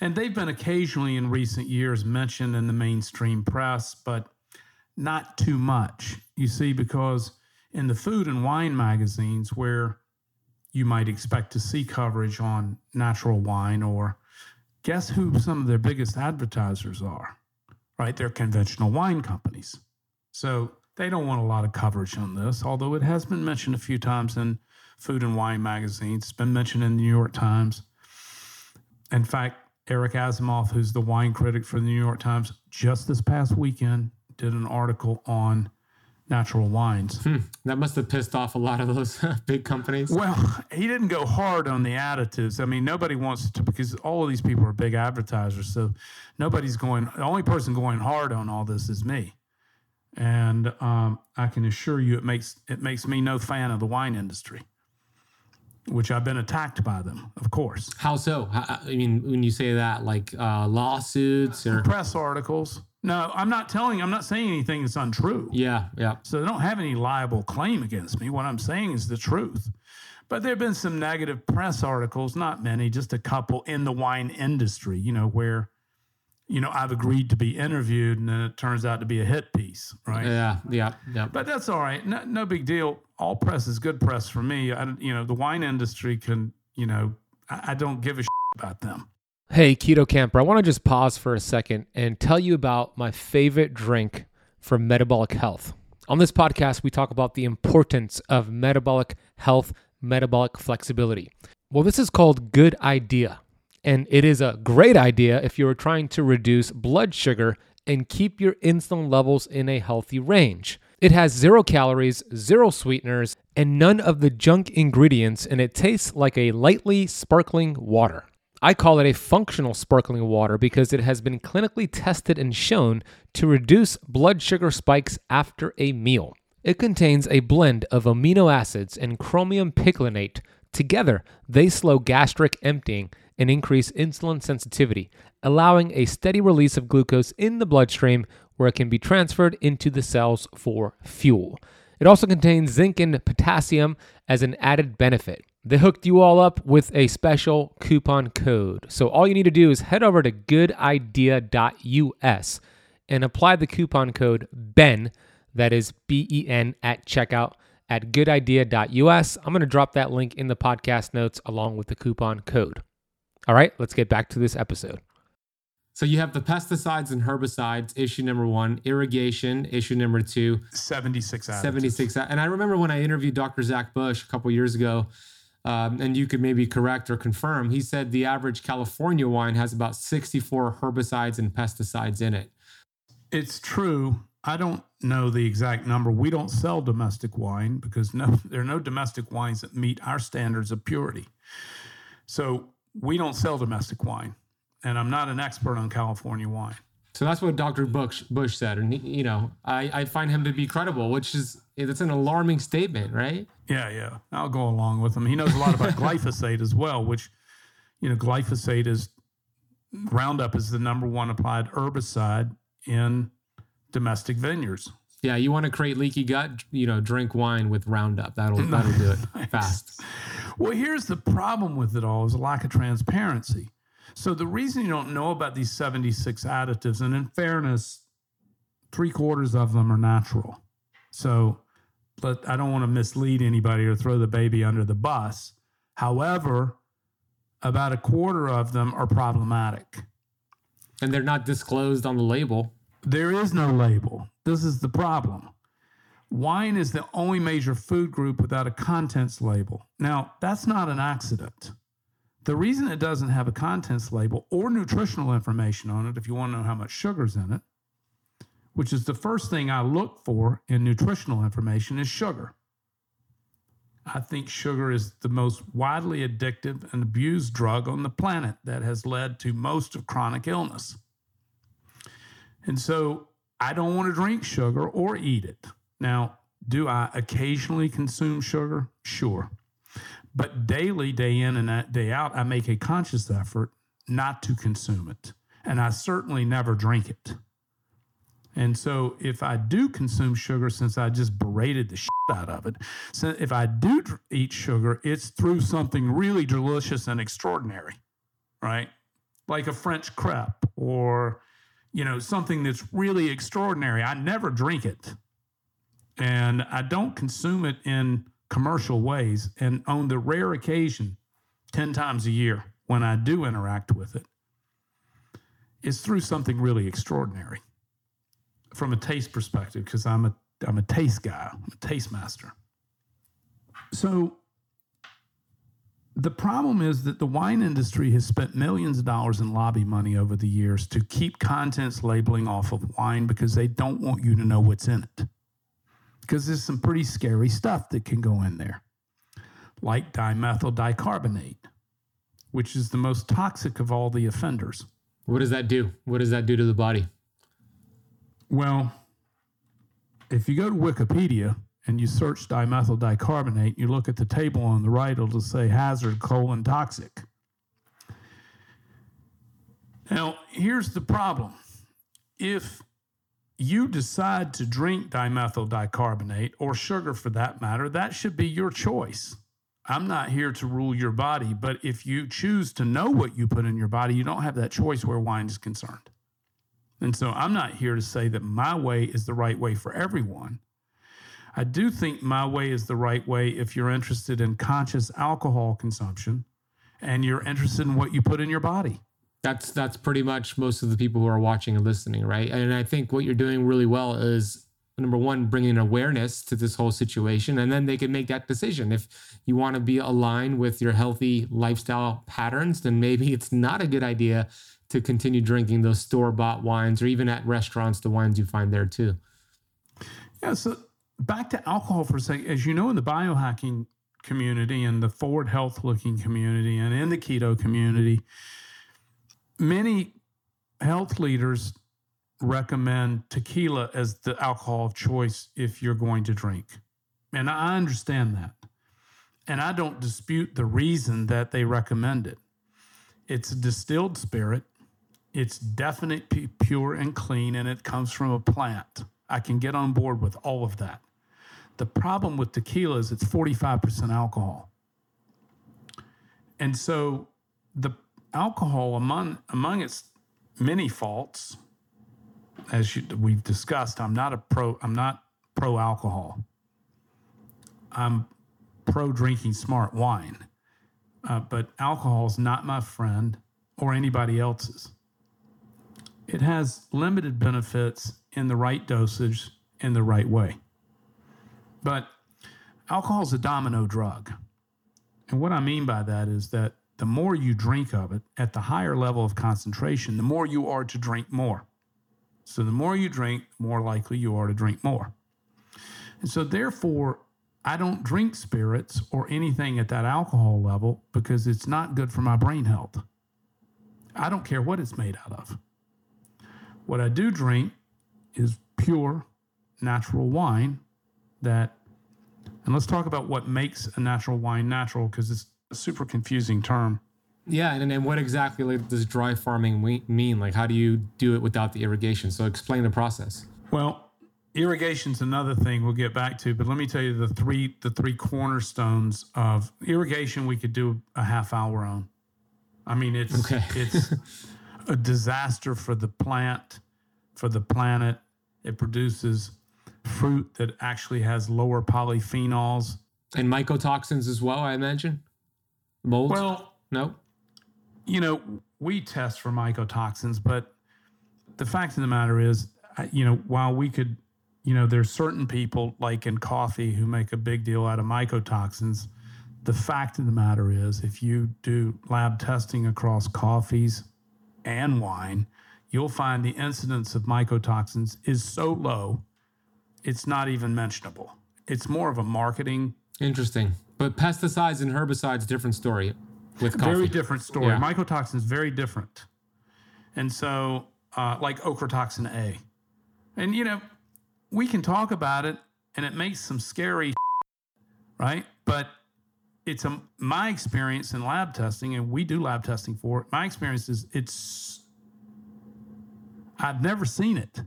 Speaker 2: And they've been occasionally in recent years mentioned in the mainstream press, but not too much. You see, because in the food and wine magazines, where you might expect to see coverage on natural wine, or guess who some of their biggest advertisers are? Right? They're conventional wine companies. So they don't want a lot of coverage on this, although it has been mentioned a few times in food and wine magazines. It's been mentioned in the New York Times. In fact, Eric Asimov, who's the wine critic for the New York Times, just this past weekend did an article on natural wines.
Speaker 1: Hmm. That must have pissed off a lot of those big companies.
Speaker 2: Well, he didn't go hard on the additives. I mean, nobody wants to because all of these people are big advertisers. So nobody's going. The only person going hard on all this is me, and um, I can assure you, it makes it makes me no fan of the wine industry, which I've been attacked by them, of course.
Speaker 1: How so? I mean, when you say that, like uh, lawsuits or
Speaker 2: Press articles. No, I'm not telling. I'm not saying anything that's untrue.
Speaker 1: yeah, yeah.
Speaker 2: So they don't have any liable claim against me. What I'm saying is the truth. But there have been some negative press articles, not many, just a couple in the wine industry, you know, where you know, I've agreed to be interviewed, and then it turns out to be a hit piece, right?
Speaker 1: Yeah, yeah, yeah.
Speaker 2: But that's all right. No, no big deal. All press is good press for me. I, don't- you know, the wine industry can, you know, I, I don't give a shit about them.
Speaker 1: Hey, Keto Camper, I want to just pause for a second and tell you about my favorite drink for metabolic health. On this podcast, we talk about the importance of metabolic health, metabolic flexibility. Well, this is called Good Idea, and it is a great idea if you're trying to reduce blood sugar and keep your insulin levels in a healthy range. It has zero calories, zero sweeteners, and none of the junk ingredients, and it tastes like a lightly sparkling water. I call it a functional sparkling water because it has been clinically tested and shown to reduce blood sugar spikes after a meal. It contains a blend of amino acids and chromium picolinate. Together, they slow gastric emptying and increase insulin sensitivity, allowing a steady release of glucose in the bloodstream where it can be transferred into the cells for fuel. It also contains zinc and potassium as an added benefit. They hooked you all up with a special coupon code. So all you need to do is head over to goodidea.us and apply the coupon code BEN, that is B E N, at checkout at goodidea.us. I'm going to drop that link in the podcast notes along with the coupon code. All right, let's get back to this episode. So you have the pesticides and herbicides, issue number one, irrigation, issue number two,
Speaker 2: 76 additives.
Speaker 1: 76. And I remember when I interviewed Dr. Zach Bush a couple years ago, um, and you could maybe correct or confirm, he said the average California wine has about 64 herbicides and pesticides in it.
Speaker 2: It's true. I don't know the exact number. We don't sell domestic wine because no, *laughs* there are no domestic wines that meet our standards of purity. So we don't sell domestic wine, and I'm not an expert on California wine.
Speaker 1: So that's what Dr. Bush, Bush said. And, he, you know, I, I find him to be credible, which is, it's an alarming statement, right?
Speaker 2: Yeah, yeah. I'll go along with him. He knows a lot about *laughs* glyphosate as well, which, you know, glyphosate is Roundup is the number one applied herbicide in domestic vineyards.
Speaker 1: Yeah, you want to create leaky gut, you know, drink wine with Roundup. That'll that'll do it *laughs* fast.
Speaker 2: Well, here's the problem with it all is a lack of transparency. So the reason you don't know about these 76 additives, and in fairness, three quarters of them are natural. So but I don't want to mislead anybody or throw the baby under the bus. However, about a quarter of them are problematic.
Speaker 1: And they're not disclosed on the label.
Speaker 2: There is no label. This is the problem. Wine is the only major food group without a contents label. Now, that's not an accident. The reason it doesn't have a contents label or nutritional information on it, if you want to know how much sugar's in it, which is the first thing I look for in nutritional information, is sugar. I think sugar is the most widely addictive and abused drug on the planet that has led to most of chronic illness. And so I don't want to drink sugar or eat it. Now, do I occasionally consume sugar? Sure. But daily, day in and day out, I make a conscious effort not to consume it. And I certainly never drink it. And so if I do consume sugar, since I just berated the shit out of it, so if I do eat sugar, it's through something really delicious and extraordinary, right? Like a French crepe or, you know, something that's really extraordinary. I never drink it. And I don't consume it in commercial ways. And on the rare occasion, 10 times a year, when I do interact with it, it's through something really extraordinary from a taste perspective because I'm a I'm a taste guy. I'm a taste master. So the problem is that the wine industry has spent millions of dollars in lobby money over the years to keep contents labeling off of wine because they don't want you to know what's in it. Because there's some pretty scary stuff that can go in there, like dimethyl dicarbonate, which is the most toxic of all the offenders.
Speaker 1: What does that do? What does that do to the body?
Speaker 2: Well, if you go to Wikipedia and you search dimethyl dicarbonate, you look at the table on the right, it'll say hazard colon toxic. Now, here's the problem. If you decide to drink dimethyl dicarbonate or sugar for that matter, that should be your choice. I'm not here to rule your body, but if you choose to know what you put in your body, you don't have that choice where wine is concerned. And so I'm not here to say that my way is the right way for everyone. I do think my way is the right way if you're interested in conscious alcohol consumption and you're interested in what you put in your body.
Speaker 1: That's that's pretty much most of the people who are watching and listening, right? And I think what you're doing really well is number one, bringing awareness to this whole situation, and then they can make that decision. If you want to be aligned with your healthy lifestyle patterns, then maybe it's not a good idea to continue drinking those store bought wines or even at restaurants, the wines you find there too.
Speaker 2: Yeah. So back to alcohol for a second. As you know, in the biohacking community and the forward health looking community and in the keto community, many health leaders recommend tequila as the alcohol of choice if you're going to drink. And I understand that. And I don't dispute the reason that they recommend it. It's a distilled spirit, it's definitely pure and clean, and it comes from a plant. I can get on board with all of that. The problem with tequila is it's 45% alcohol. And so the alcohol among among its many faults as you, we've discussed, I'm not a pro. I'm not pro alcohol. I'm pro drinking smart wine, uh, but alcohol is not my friend or anybody else's. It has limited benefits in the right dosage in the right way. But alcohol is a domino drug. And what I mean by that is that the more you drink of it at the higher level of concentration, the more you are to drink more. So the more you drink, the more likely you are to drink more. And so, therefore, I don't drink spirits or anything at that alcohol level because it's not good for my brain health. I don't care what it's made out of. What I do drink is pure natural wine that, and let's talk about what makes a natural wine natural because it's a super confusing term.
Speaker 1: Yeah, and then what exactly like, does dry farming mean? Like, how do you do it without the irrigation? So, explain the process.
Speaker 2: Well, irrigation's another thing we'll get back to, but let me tell you the three the three cornerstones of irrigation. We could do a half hour on. I mean, it's okay. *laughs* it's a disaster for the plant, for the planet. It produces fruit that actually has lower polyphenols
Speaker 1: and mycotoxins as well. I imagine mold.
Speaker 2: Well,
Speaker 1: no
Speaker 2: you know, we test for mycotoxins, but the fact of the matter is, you know, while we could, you know, there's certain people like in coffee who make a big deal out of mycotoxins. The fact of the matter is, if you do lab testing across coffees and wine, you'll find the incidence of mycotoxins is so low, it's not even mentionable. It's more of a marketing.
Speaker 1: Interesting. But pesticides and herbicides, different story with coffee.
Speaker 2: Very different story. Yeah. Mycotoxin is very different. And so, uh, like ochratoxin A. And, you know, we can talk about it and it makes some scary, *laughs* right? But it's a, my experience in lab testing, and we do lab testing for it. My experience is it's, I've never seen it,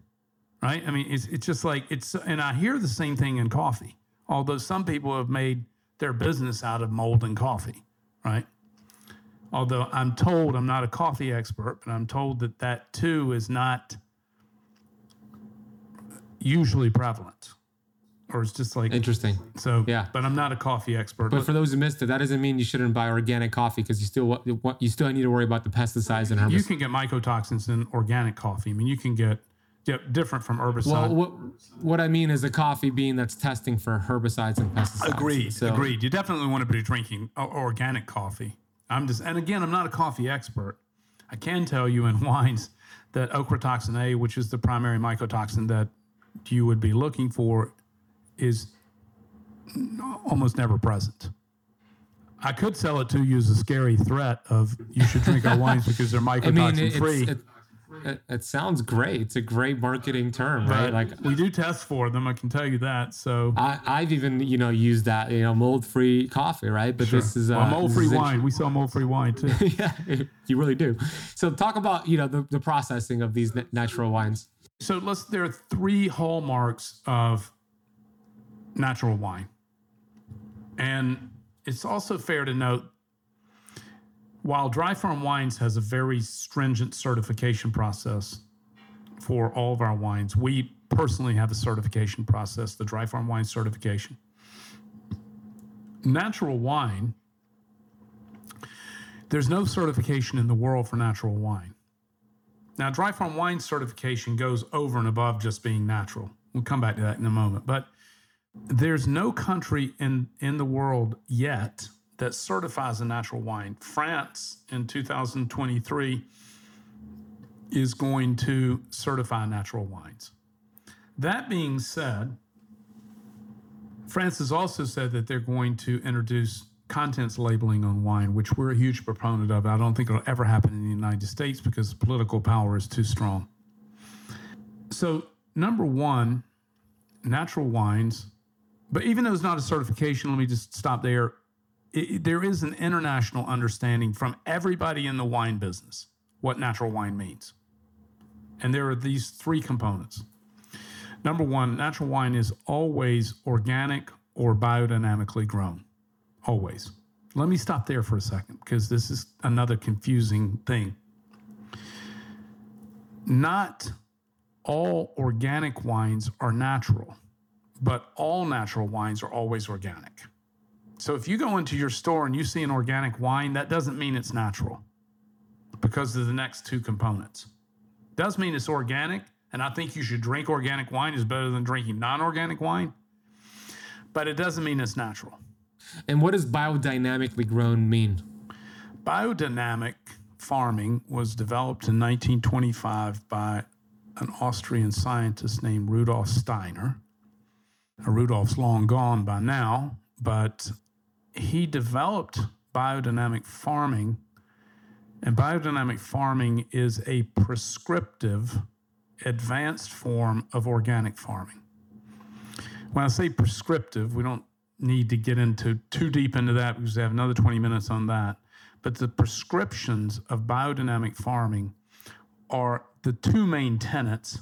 Speaker 2: right? I mean, it's, it's just like, it's, and I hear the same thing in coffee, although some people have made their business out of mold and coffee, right? Although I'm told I'm not a coffee expert, but I'm told that that too is not usually prevalent. Or it's just like
Speaker 1: interesting.
Speaker 2: So yeah, but I'm not a coffee expert.
Speaker 1: But for those who missed it, that doesn't mean you shouldn't buy organic coffee because you still you still need to worry about the pesticides and herbicides.
Speaker 2: You can get mycotoxins in organic coffee. I mean, you can get yeah, different from herbicide.
Speaker 1: Well, what, what I mean is a coffee bean that's testing for herbicides and pesticides.
Speaker 2: Agreed. So, agreed. You definitely want to be drinking organic coffee. I'm just, and again, I'm not a coffee expert. I can tell you in *laughs* wines that ochratoxin A, which is the primary mycotoxin that you would be looking for, is almost never present. I could sell it to you as a scary threat of you should drink our wines *laughs* because they're mycotoxin I mean, free. It,
Speaker 1: it, it, sounds great. It's a great marketing term, right?
Speaker 2: Like we do test for them. I can tell you that. So
Speaker 1: I, have even you know used that you know mold free coffee, right? But sure. this is
Speaker 2: uh, well, mold free wine. We sell mold free wine too. *laughs*
Speaker 1: yeah, you really do. So talk about you know the, the processing of these natural wines.
Speaker 2: So let's. There are three hallmarks of natural wine, and it's also fair to note while Dry Farm Wines has a very stringent certification process, for all of our wines. We personally have a certification process, the dry farm wine certification. Natural wine, there's no certification in the world for natural wine. Now, dry farm wine certification goes over and above just being natural. We'll come back to that in a moment. But there's no country in, in the world yet that certifies a natural wine. France in 2023 is going to certify natural wines. That being said, France has also said that they're going to introduce contents labeling on wine, which we're a huge proponent of. I don't think it'll ever happen in the United States because political power is too strong. So, number one, natural wines, but even though it's not a certification, let me just stop there. It, there is an international understanding from everybody in the wine business what natural wine means. And there are these three components. Number one, natural wine is always organic or biodynamically grown. Always. Let me stop there for a second because this is another confusing thing. Not all organic wines are natural, but all natural wines are always organic. So if you go into your store and you see an organic wine, that doesn't mean it's natural because of the next two components. It Does mean it's organic, and I think you should drink organic wine is better than drinking non-organic wine, but it doesn't mean it's natural.
Speaker 1: And what does biodynamically grown mean?
Speaker 2: Biodynamic farming was developed in 1925 by an Austrian scientist named Rudolf Steiner. Now, Rudolf's long gone by now, but he developed biodynamic farming. And biodynamic farming is a prescriptive, advanced form of organic farming. When I say prescriptive, we don't need to get into too deep into that because we have another 20 minutes on that. But the prescriptions of biodynamic farming are the two main tenets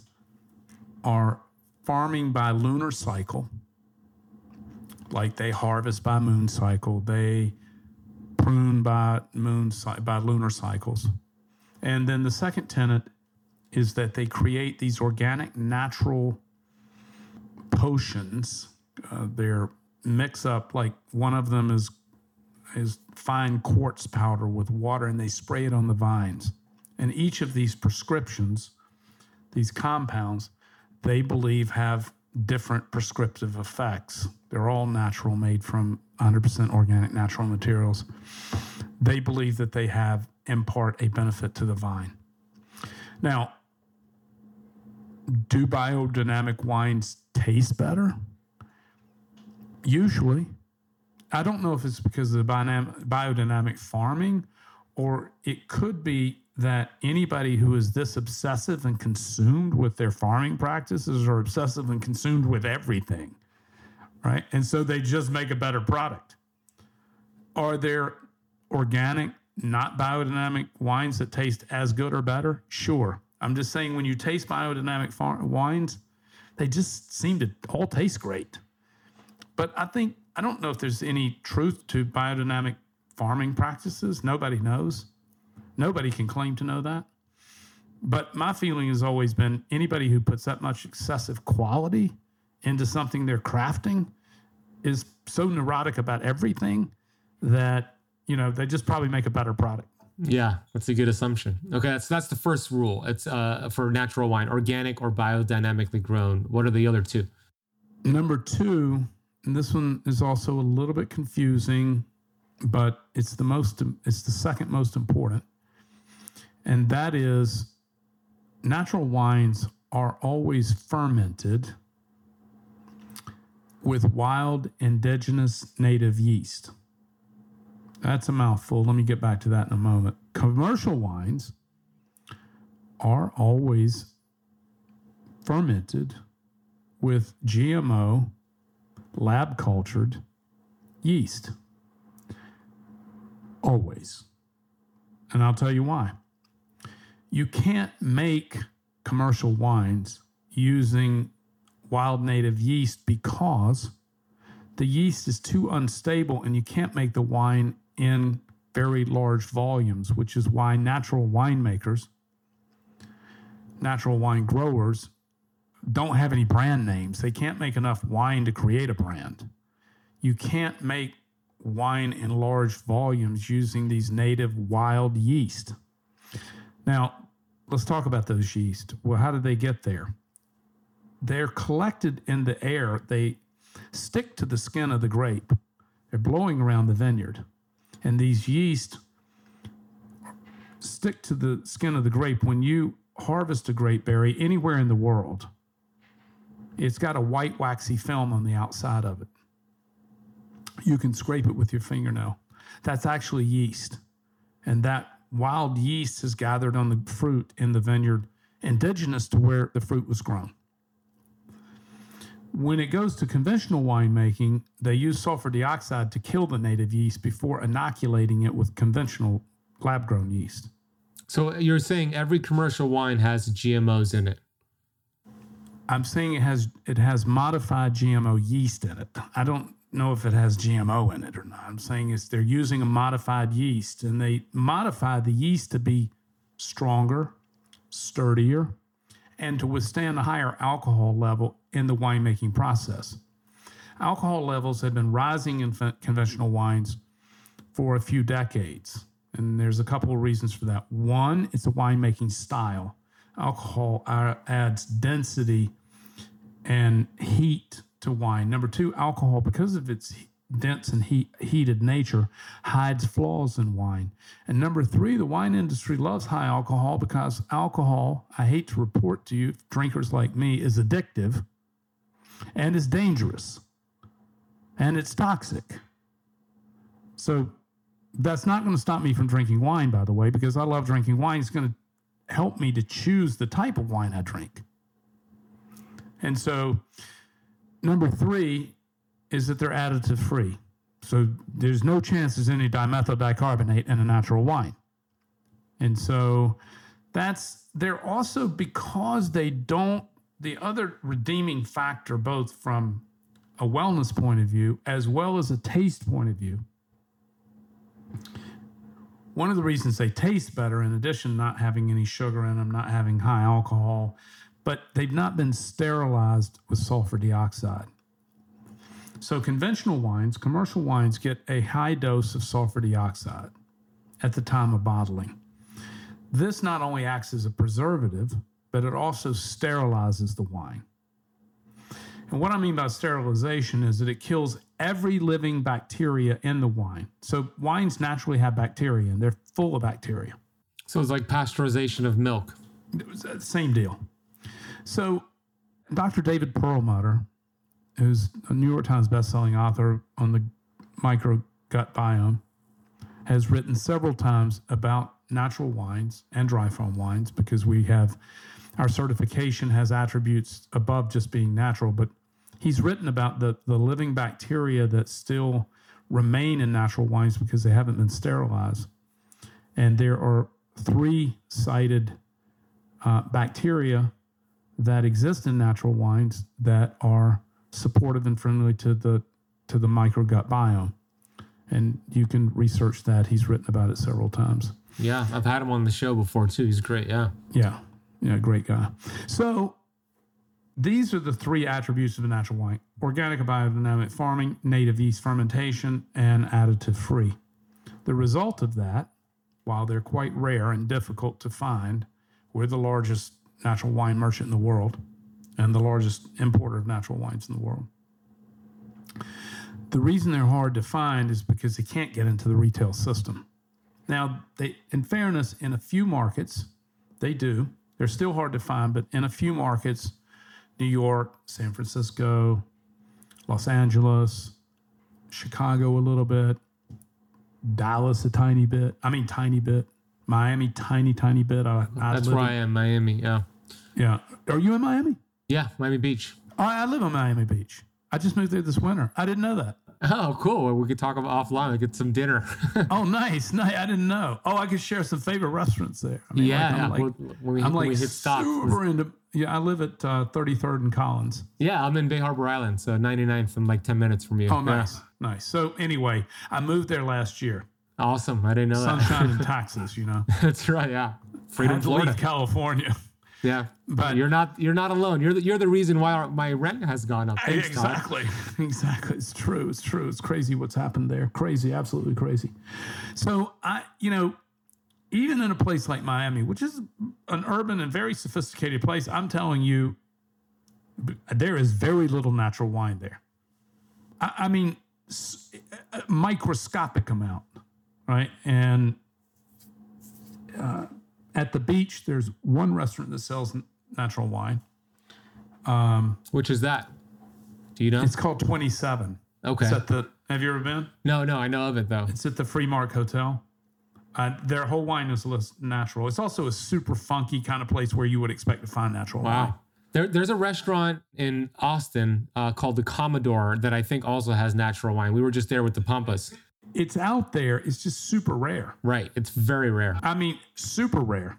Speaker 2: are farming by lunar cycle, like they harvest by moon cycle, they prune by moon by lunar cycles. And then the second tenet is that they create these organic natural potions. Uh, they're mix up like one of them is is fine quartz powder with water and they spray it on the vines. And each of these prescriptions, these compounds, they believe have different prescriptive effects. They're all natural, made from 100% organic natural materials. They believe that they have impart a benefit to the vine. Now, do biodynamic wines taste better? Usually. I don't know if it's because of the biodynamic farming or it could be that anybody who is this obsessive and consumed with their farming practices are obsessive and consumed with everything, right? And so they just make a better product. Are there organic, not biodynamic wines that taste as good or better? Sure. I'm just saying when you taste biodynamic wines, they just seem to all taste great. But I think, I don't know if there's any truth to biodynamic farming practices. Nobody knows. Nobody can claim to know that. But my feeling has always been anybody who puts that much excessive quality into something they're crafting is so neurotic about everything that, you know, they just probably make a better product.
Speaker 1: Yeah, that's a good assumption. Okay, that's that's the first rule. It's uh, for natural wine, organic or biodynamically grown. What are the other two?
Speaker 2: Number two, and this one is also a little bit confusing, but it's the most it's the second most important and that is natural wines are always fermented with wild indigenous native yeast. That's a mouthful. Let me get back to that in a moment. Commercial wines are always fermented with GMO, lab cultured yeast. Always. And I'll tell you why you can't make commercial wines using wild native yeast because the yeast is too unstable and you can't make the wine in very large volumes, which is why natural winemakers, natural wine growers don't have any brand names. They can't make enough wine to create a brand. You can't make wine in large volumes using these native wild yeast. Now, let's talk about those yeast. Well, how did they get there? They're collected in the air. They stick to the skin of the grape. They're blowing around the vineyard. And these yeast stick to the skin of the grape. When you harvest a grape berry anywhere in the world, it's got a white waxy film on the outside of it. You can scrape it with your fingernail. That's actually yeast. And that wild yeast has gathered on the fruit in the vineyard, indigenous to where the fruit was grown. When it goes to conventional winemaking, they use sulfur dioxide to kill the native yeast before inoculating it with conventional lab grown yeast.
Speaker 1: So you're saying every commercial wine has GMOs in it?
Speaker 2: I'm saying it has it has modified GMO yeast in it. I don't know if it has GMO in it or not. I'm saying is they're using a modified yeast and they modify the yeast to be stronger, sturdier, and to withstand a higher alcohol level in the winemaking process. Alcohol levels have been rising in conventional wines for a few decades. And there's a couple of reasons for that. One, it's a winemaking style. Alcohol uh, adds density and heat to wine. Number two, alcohol, because of its dense and heat, heated nature, hides flaws in wine. And number three, the wine industry loves high alcohol because alcohol, I hate to report to you, drinkers like me, is addictive and is dangerous and it's toxic. So that's not going to stop me from drinking wine, by the way, because I love drinking wine. It's going to help me to choose the type of wine I drink. And so, number three is that they're additive free. So, there's no chance there's any dimethyl dicarbonate in a natural wine. And so, that's, they're also because they don't, the other redeeming factor, both from a wellness point of view as well as a taste point of view, one of the reasons they taste better, in addition not having any sugar in them, not having high alcohol, but they've not been sterilized with sulfur dioxide. So conventional wines, commercial wines get a high dose of sulfur dioxide at the time of bottling. This not only acts as a preservative, but it also sterilizes the wine. And what I mean by sterilization is that it kills every living bacteria in the wine. So wines naturally have bacteria and they're full of bacteria.
Speaker 1: So it's like pasteurization of milk.
Speaker 2: Same deal. So Dr. David Perlmutter, who's a New York Times bestselling author on the microgut biome, has written several times about natural wines and dry farm wines because we have our certification has attributes above just being natural, but he's written about the, the living bacteria that still remain in natural wines because they haven't been sterilized. And there are three cited uh, bacteria that exist in natural wines that are supportive and friendly to the to the microgut biome. And you can research that. He's written about it several times.
Speaker 1: Yeah, I've had him on the show before too. He's great. Yeah.
Speaker 2: Yeah. Yeah, great guy. So these are the three attributes of a natural wine organic and biodynamic farming, native yeast fermentation, and additive free. The result of that, while they're quite rare and difficult to find, we're the largest natural wine merchant in the world and the largest importer of natural wines in the world. The reason they're hard to find is because they can't get into the retail system. Now, they, in fairness, in a few markets, they do. They're still hard to find, but in a few markets, New York, San Francisco, Los Angeles, Chicago a little bit, Dallas a tiny bit. I mean, tiny bit. Miami, tiny, tiny bit. I,
Speaker 1: I That's where in, I am, Miami. Yeah.
Speaker 2: Yeah. Are you in Miami?
Speaker 1: Yeah, Miami Beach.
Speaker 2: I, I live in Miami Beach. I just moved there this winter. I didn't know that.
Speaker 1: Oh, cool. Well, we could talk about offline. We get some dinner. *laughs*
Speaker 2: oh, nice. Nice. I didn't know. Oh, I could share some favorite restaurants there.
Speaker 1: I mean, yeah. Like, I'm like, we, I'm like we hit stop.
Speaker 2: super into. Yeah, I live at uh, 33rd and Collins.
Speaker 1: Yeah, I'm in Bay Harbor Island, so 99th and like 10 minutes from you.
Speaker 2: Oh, nice. Yeah. Nice. So, anyway, I moved there last year.
Speaker 1: Awesome. I didn't know
Speaker 2: Sunshine that. In Texas, you know.
Speaker 1: That's right. Yeah. Freedom, Florida.
Speaker 2: California.
Speaker 1: Yeah,
Speaker 2: But-
Speaker 1: you're not you're not alone. You're the, you're the reason why our, my rent has gone up. Thanks, Todd.
Speaker 2: exactly. *laughs* Exactly. It's true. It's true. It's crazy what's happened there. Crazy. Absolutely crazy. So I, you know, even in a place like Miami, which is an urban and very sophisticated place, I'm telling you, there is very little natural wine there. I, I mean, microscopic amount, right? And uh, at the beach, there's one restaurant that sells natural wine.
Speaker 1: Which is that? Do you know?
Speaker 2: It's called 27.
Speaker 1: Okay.
Speaker 2: It's at the. Have you ever been?
Speaker 1: No, no, I know of it though.
Speaker 2: It's at the Freehand Hotel. Uh, their whole wine is less natural. It's also a super funky kind of place where you would expect to find natural wine.
Speaker 1: Wow. There, there's a restaurant in Austin uh, called the Commodore that I think also has natural wine. We were just there with the Pampas.
Speaker 2: It's out there. It's just super rare.
Speaker 1: Right. It's very rare.
Speaker 2: I mean, super rare.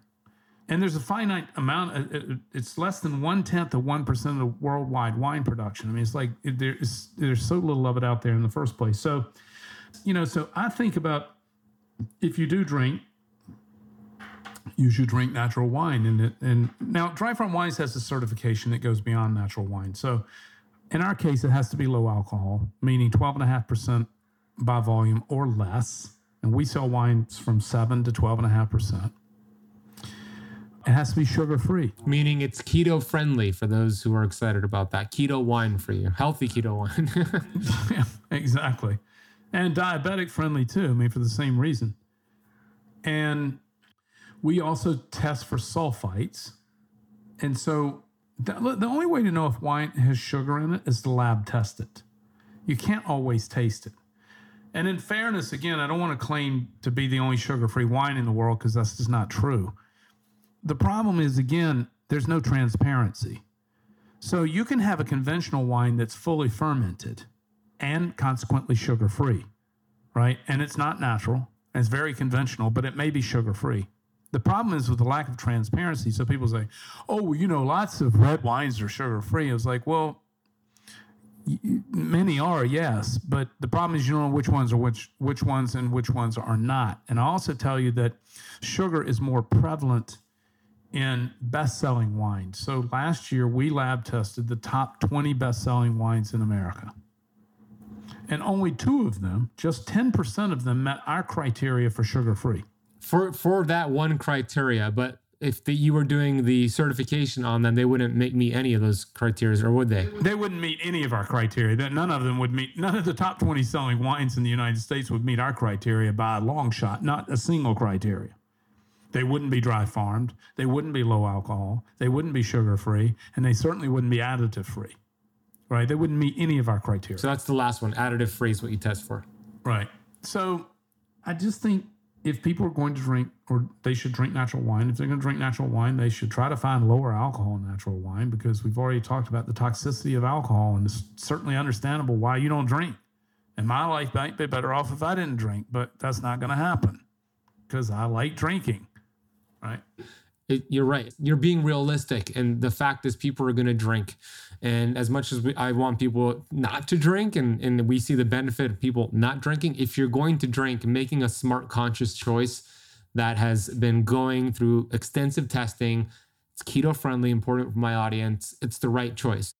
Speaker 2: And there's a finite amount. uh, uh, It's less than one tenth of one percent of the worldwide wine production. I mean, it's like it, there's there's so little of it out there in the first place. So, you know, so I think about if you do drink, you should drink natural wine. And it, and now dry farm wines has a certification that goes beyond natural wine. So, in our case, it has to be low alcohol, meaning twelve and a half percent by volume or less. And we sell wines from seven to twelve and a half percent. It has to be sugar free.
Speaker 1: Meaning it's keto friendly for those who are excited about that. Keto wine for you. Healthy keto wine.
Speaker 2: Yeah, *laughs* *laughs* exactly. And diabetic friendly too. I mean, for the same reason. And we also test for sulfites. And so the only way to know if wine has sugar in it is to lab test it. You can't always taste it. And in fairness, again, I don't want to claim to be the only sugar free wine in the world because that's just not true. The problem is, again, there's no transparency. So you can have a conventional wine that's fully fermented and consequently sugar free, right? And it's not natural it's very conventional, but it may be sugar free. The problem is with the lack of transparency. So people say, oh, well, you know, lots of red wines are sugar free. It's like, well, many are, yes, but the problem is you don't know which ones are which, which ones and which ones are not. And I also tell you that sugar is more prevalent in best-selling wines. So last year we lab tested the top 20 best-selling wines in America. And only two of them, just 10% of them met our criteria for sugar-free.
Speaker 1: for for that one criteria, but if the, you were doing the certification on them, they wouldn't make meet any of those criteria, or would they?
Speaker 2: They wouldn't meet any of our criteria. That none of them would meet none of the top 20 selling wines in the United States would meet our criteria by a long shot, not a single criteria. They wouldn't be dry farmed, they wouldn't be low alcohol, they wouldn't be sugar-free, and they certainly wouldn't be additive-free. Right? They wouldn't meet any of our criteria.
Speaker 1: So that's the last one. Additive free is what you test for.
Speaker 2: Right. So I just think if people are going to drink or they should drink natural wine, if they're going to drink natural wine, they should try to find lower alcohol natural wine because we've already talked about the toxicity of alcohol and it's certainly understandable why you don't drink. And my life might be better off if I didn't drink, but that's not going to happen because I like drinking. Right.
Speaker 1: It, you're right. You're being realistic, and the fact is, people are going to drink. And as much as we, I want people not to drink, and and we see the benefit of people not drinking, if you're going to drink, making a smart, conscious choice that has been going through extensive testing, it's keto friendly, important for my audience. It's the right choice.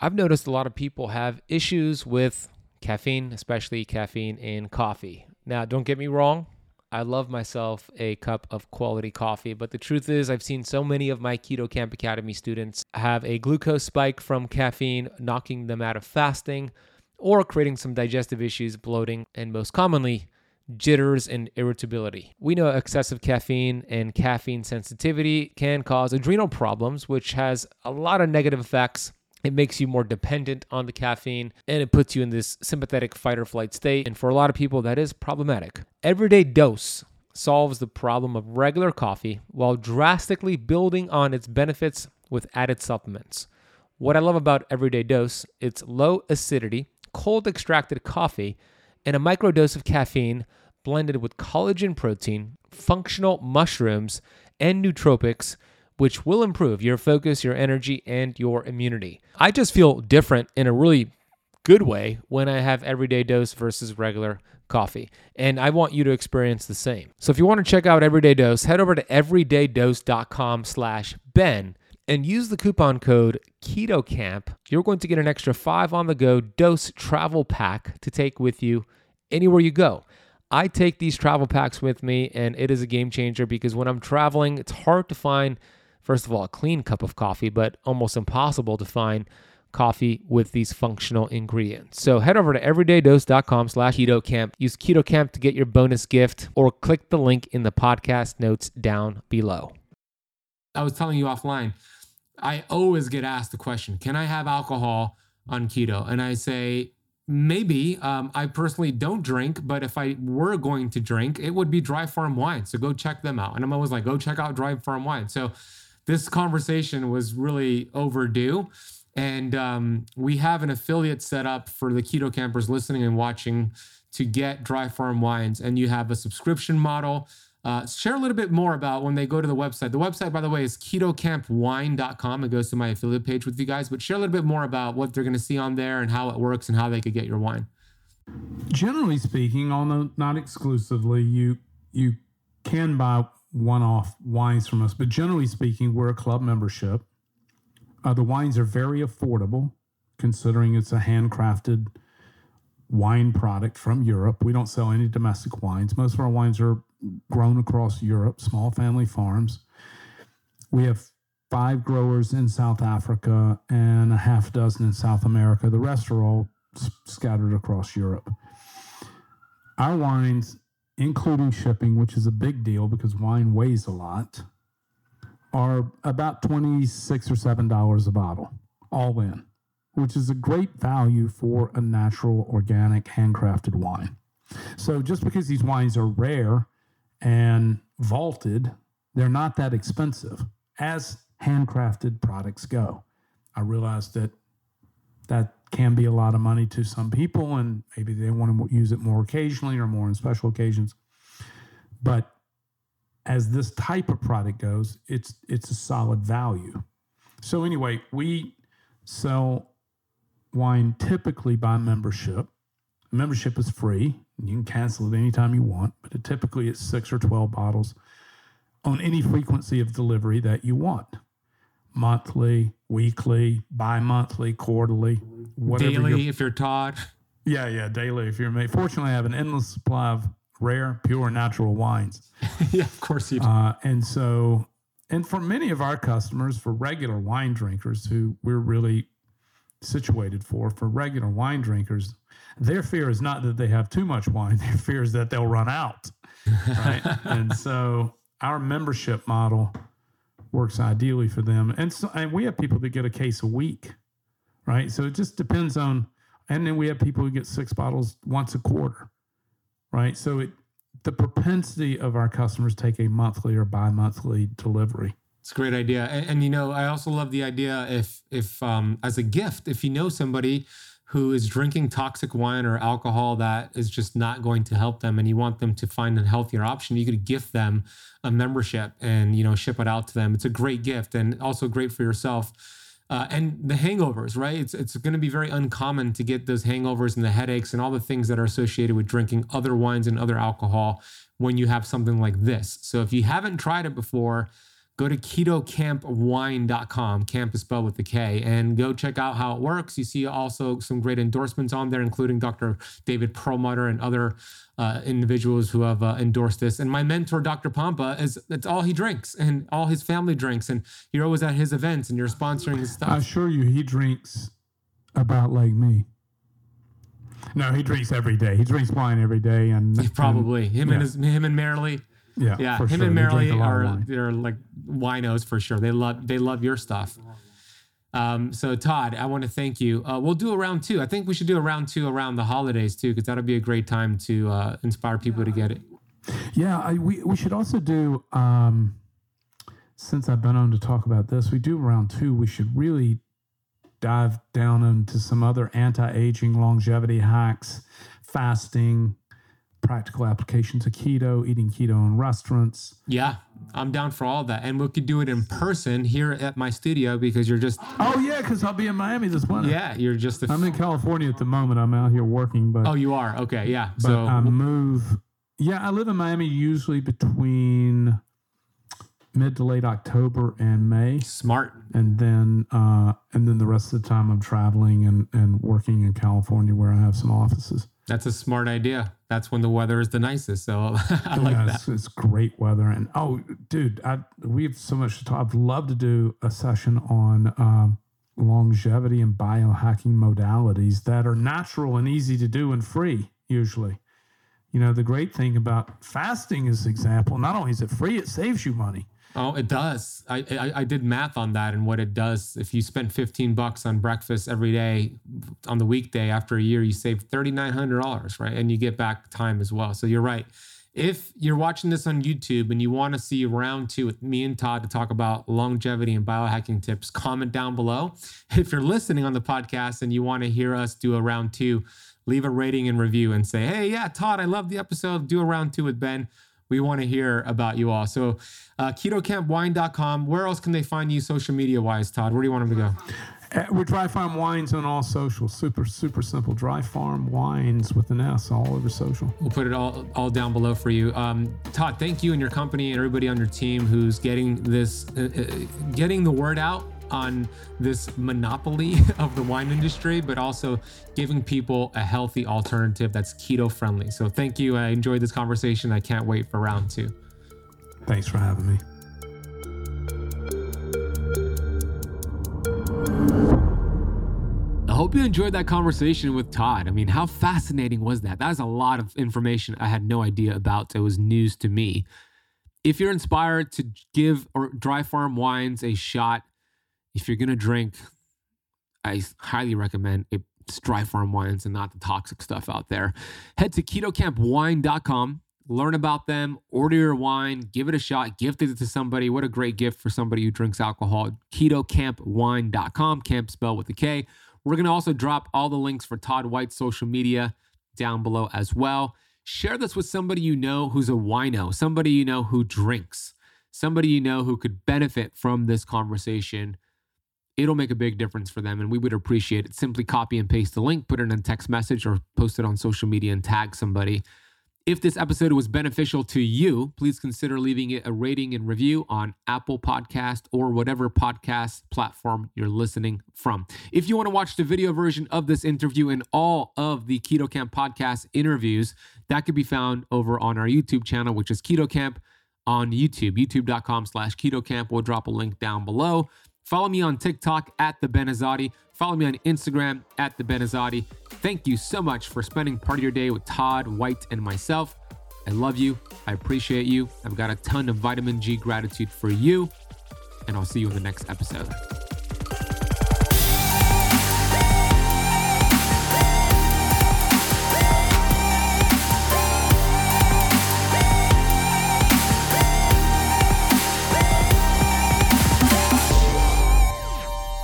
Speaker 1: I've noticed a lot of people have issues with caffeine, especially caffeine in coffee. Now, don't get me wrong. I love myself a cup of quality coffee, but the truth is, I've seen so many of my Keto Camp Academy students have a glucose spike from caffeine, knocking them out of fasting, or creating some digestive issues, bloating, and most commonly, jitters and irritability. We know excessive caffeine and caffeine sensitivity can cause adrenal problems, which has a lot of negative effects. It makes you more dependent on the caffeine and it puts you in this sympathetic fight or flight state. And for a lot of people, that is problematic. Everyday Dose solves the problem of regular coffee while drastically building on its benefits with added supplements. What I love about Everyday Dose, it's low acidity, cold extracted coffee, and a microdose of caffeine blended with collagen protein, functional mushrooms, and nootropics, which will improve your focus, your energy, and your immunity. I just feel different in a really good way when I have everyday dose versus regular coffee. And I want you to experience the same. So if you want to check out Everyday Dose, head over to everydaydose.com slash Ben and use the coupon code KETOCAMP, you're going to get an extra five on the go dose travel pack to take with you anywhere you go. I take these travel packs with me, and it is a game changer because when I'm traveling, it's hard to find, first of all, a clean cup of coffee, but almost impossible to find coffee with these functional ingredients. So head over to everydaydose.com slash KetoCamp. Use KetoCamp to get your bonus gift or click the link in the podcast notes down below. I was telling you offline, I always get asked the question, can I have alcohol on keto? And I say, maybe. Um, I personally don't drink, but if I were going to drink, it would be Dry Farm Wine. So go check them out. And I'm always like, go check out Dry Farm Wine. So this conversation was really overdue. And um, we have an affiliate set up for the keto campers listening and watching to get Dry Farm Wines. And you have a subscription model uh, share a little bit more about when they go to the website. The website, by the way, is ketocampwine.com. It goes to my affiliate page with you guys, but share a little bit more about what they're going to see on there and how it works and how they could get your wine.
Speaker 2: Generally speaking, although not exclusively, you you can buy one-off wines from us, but generally speaking, we're a club membership. Uh, the wines are very affordable, considering it's a handcrafted wine product from Europe. We don't sell any domestic wines. Most of our wines are grown across Europe, small family farms. We have five growers in South Africa and a half dozen in South America. The rest are all scattered across Europe. Our wines, including shipping, which is a big deal because wine weighs a lot, are about 26 or 7 dollars a bottle all in, which is a great value for a natural organic handcrafted wine. So just because these wines are rare and vaulted, they're not that expensive as handcrafted products go. I realized that that can be a lot of money to some people, and maybe they want to use it more occasionally or more on special occasions. But as this type of product goes, it's it's a solid value. So anyway, we sell wine typically by membership. Membership is free. You can cancel it anytime you want, but it typically it's six or 12 bottles on any frequency of delivery that you want monthly, weekly, bi monthly, quarterly,
Speaker 1: whatever. Daily, if you're Todd.
Speaker 2: Yeah, yeah, daily if you're made. Fortunately, I have an endless supply of rare, pure, natural wines. *laughs*
Speaker 1: yeah, of course you do.
Speaker 2: Uh, and so, and for many of our customers, for regular wine drinkers who we're really situated for, for regular wine drinkers, their fear is not that they have too much wine, *laughs* their fear is that they'll run out. Right. *laughs* and so our membership model works ideally for them. And so and we have people that get a case a week, right? So it just depends on and then we have people who get six bottles once a quarter. Right. So it the propensity of our customers take a monthly or bi-monthly delivery.
Speaker 1: It's a great idea. And, and, you know, I also love the idea if if um as a gift, if you know somebody who is drinking toxic wine or alcohol that is just not going to help them and you want them to find a healthier option you could gift them a membership and you know ship it out to them. It's a great gift and also great for yourself. Uh, and the hangovers right? It's, it's going to be very uncommon to get those hangovers and the headaches and all the things that are associated with drinking other wines and other alcohol when you have something like this. So if you haven't tried it before go to ketocampwine.com, camp is spelled with the K, and go check out how it works. You see also some great endorsements on there, including Dr. David Perlmutter and other uh, individuals who have uh, endorsed this. And my mentor, Dr. Pompa, is that's all he drinks and all his family drinks. And you're always at his events and you're sponsoring his stuff.
Speaker 2: I assure you, he drinks about like me. No, he drinks every day. He drinks wine every day, and
Speaker 1: probably
Speaker 2: and,
Speaker 1: him yeah. and his, him and Marilee
Speaker 2: yeah,
Speaker 1: yeah. Him sure. and Marilee are they're like winos for sure. They love they love your stuff. Um, so Todd, I want to thank you. Uh, we'll do a round two. I think we should do a round two around the holidays too, because that'll be a great time to uh, inspire people to get it.
Speaker 2: Yeah, I, we we should also do. Um, since I've been on to talk about this, we do round two. We should really dive down into some other anti-aging longevity hacks, fasting, practical applications of keto, eating keto in restaurants.
Speaker 1: Yeah, I'm down for all that. And we could do it in person here at my studio because you're just.
Speaker 2: Oh, yeah, because I'll be in Miami this winter.
Speaker 1: Yeah, you're just.
Speaker 2: i am in California at the moment. I'm out here working, but.
Speaker 1: Oh, you are? Okay, yeah.
Speaker 2: So I move. Yeah, I live in Miami usually between mid to late October and May,
Speaker 1: Smart.
Speaker 2: and then uh, and then the rest of the time I'm traveling and and working in California where I have some offices.
Speaker 1: That's a smart idea. That's when the weather is the nicest. So *laughs* I like
Speaker 2: yeah,
Speaker 1: that.
Speaker 2: It's, it's great weather, and oh, dude, I, we have so much to talk. I'd love to do a session on um, longevity and biohacking modalities that are natural and easy to do and free. Usually, you know, the great thing about fasting is example. Not only is it free, it saves you money.
Speaker 1: Oh, it does. I, I I did math on that and what it does. If you spend 15 bucks on breakfast every day on the weekday after a year, you save $3,900, right? And you get back time as well. So you're right. If you're watching this on YouTube and you want to see round two with me and Todd to talk about longevity and biohacking tips, comment down below. *laughs* If you're listening on the podcast and you want to hear us do a round two, leave a rating and review and say, hey, yeah, Todd, I love the episode. Do a round two with Ben we want to hear about you all. So, uh, ketocampwine.com. Where else can they find you social media wise, Todd? Where do you want them to go?
Speaker 2: We're Dry Farm Wines on all social. Super, super simple. Dry Farm Wines with an S all over social.
Speaker 1: We'll put it all all down below for you. Um, Todd, thank you and your company and everybody on your team who's getting this, uh, uh, getting the word out on this monopoly *laughs* of the wine industry, but also giving people a healthy alternative that's keto friendly. So thank you. I enjoyed this conversation. I can't wait for round two.
Speaker 2: Thanks for having me.
Speaker 1: I hope you enjoyed that conversation with Todd. I mean, how fascinating was that? That is a lot of information I had no idea about. It was news to me. If you're inspired to give or dry farm wines a shot, if you're gonna drink, I highly recommend it's dry farm wines and not the toxic stuff out there. Head to ketocampwine.com, learn about them, order your wine, give it a shot, gift it to somebody. What a great gift for somebody who drinks alcohol. Ketocampwine.com, camp spelled with a K. We're going to also drop all the links for Todd White's social media down below as well. Share this with somebody you know who's a wino, somebody you know who drinks, somebody you know who could benefit from this conversation. It'll make a big difference for them, and we would appreciate it. Simply copy and paste the link, put it in a text message, or post it on social media and tag somebody. If this episode was beneficial to you, please consider leaving it a rating and review on Apple Podcast or whatever podcast platform you're listening from. If you want to watch the video version of this interview and all of the Keto Camp podcast interviews, that could be found over on our YouTube channel, which is Keto Camp on YouTube, youtube.com slash keto camp. We'll drop a link down below. Follow me on TikTok at the Ben Azadi. Follow me on Instagram at the Ben Azadi. Thank you so much for spending part of your day with Todd White and myself. I love you. I appreciate you. I've got a ton of vitamin G gratitude for you. And I'll see you in the next episode.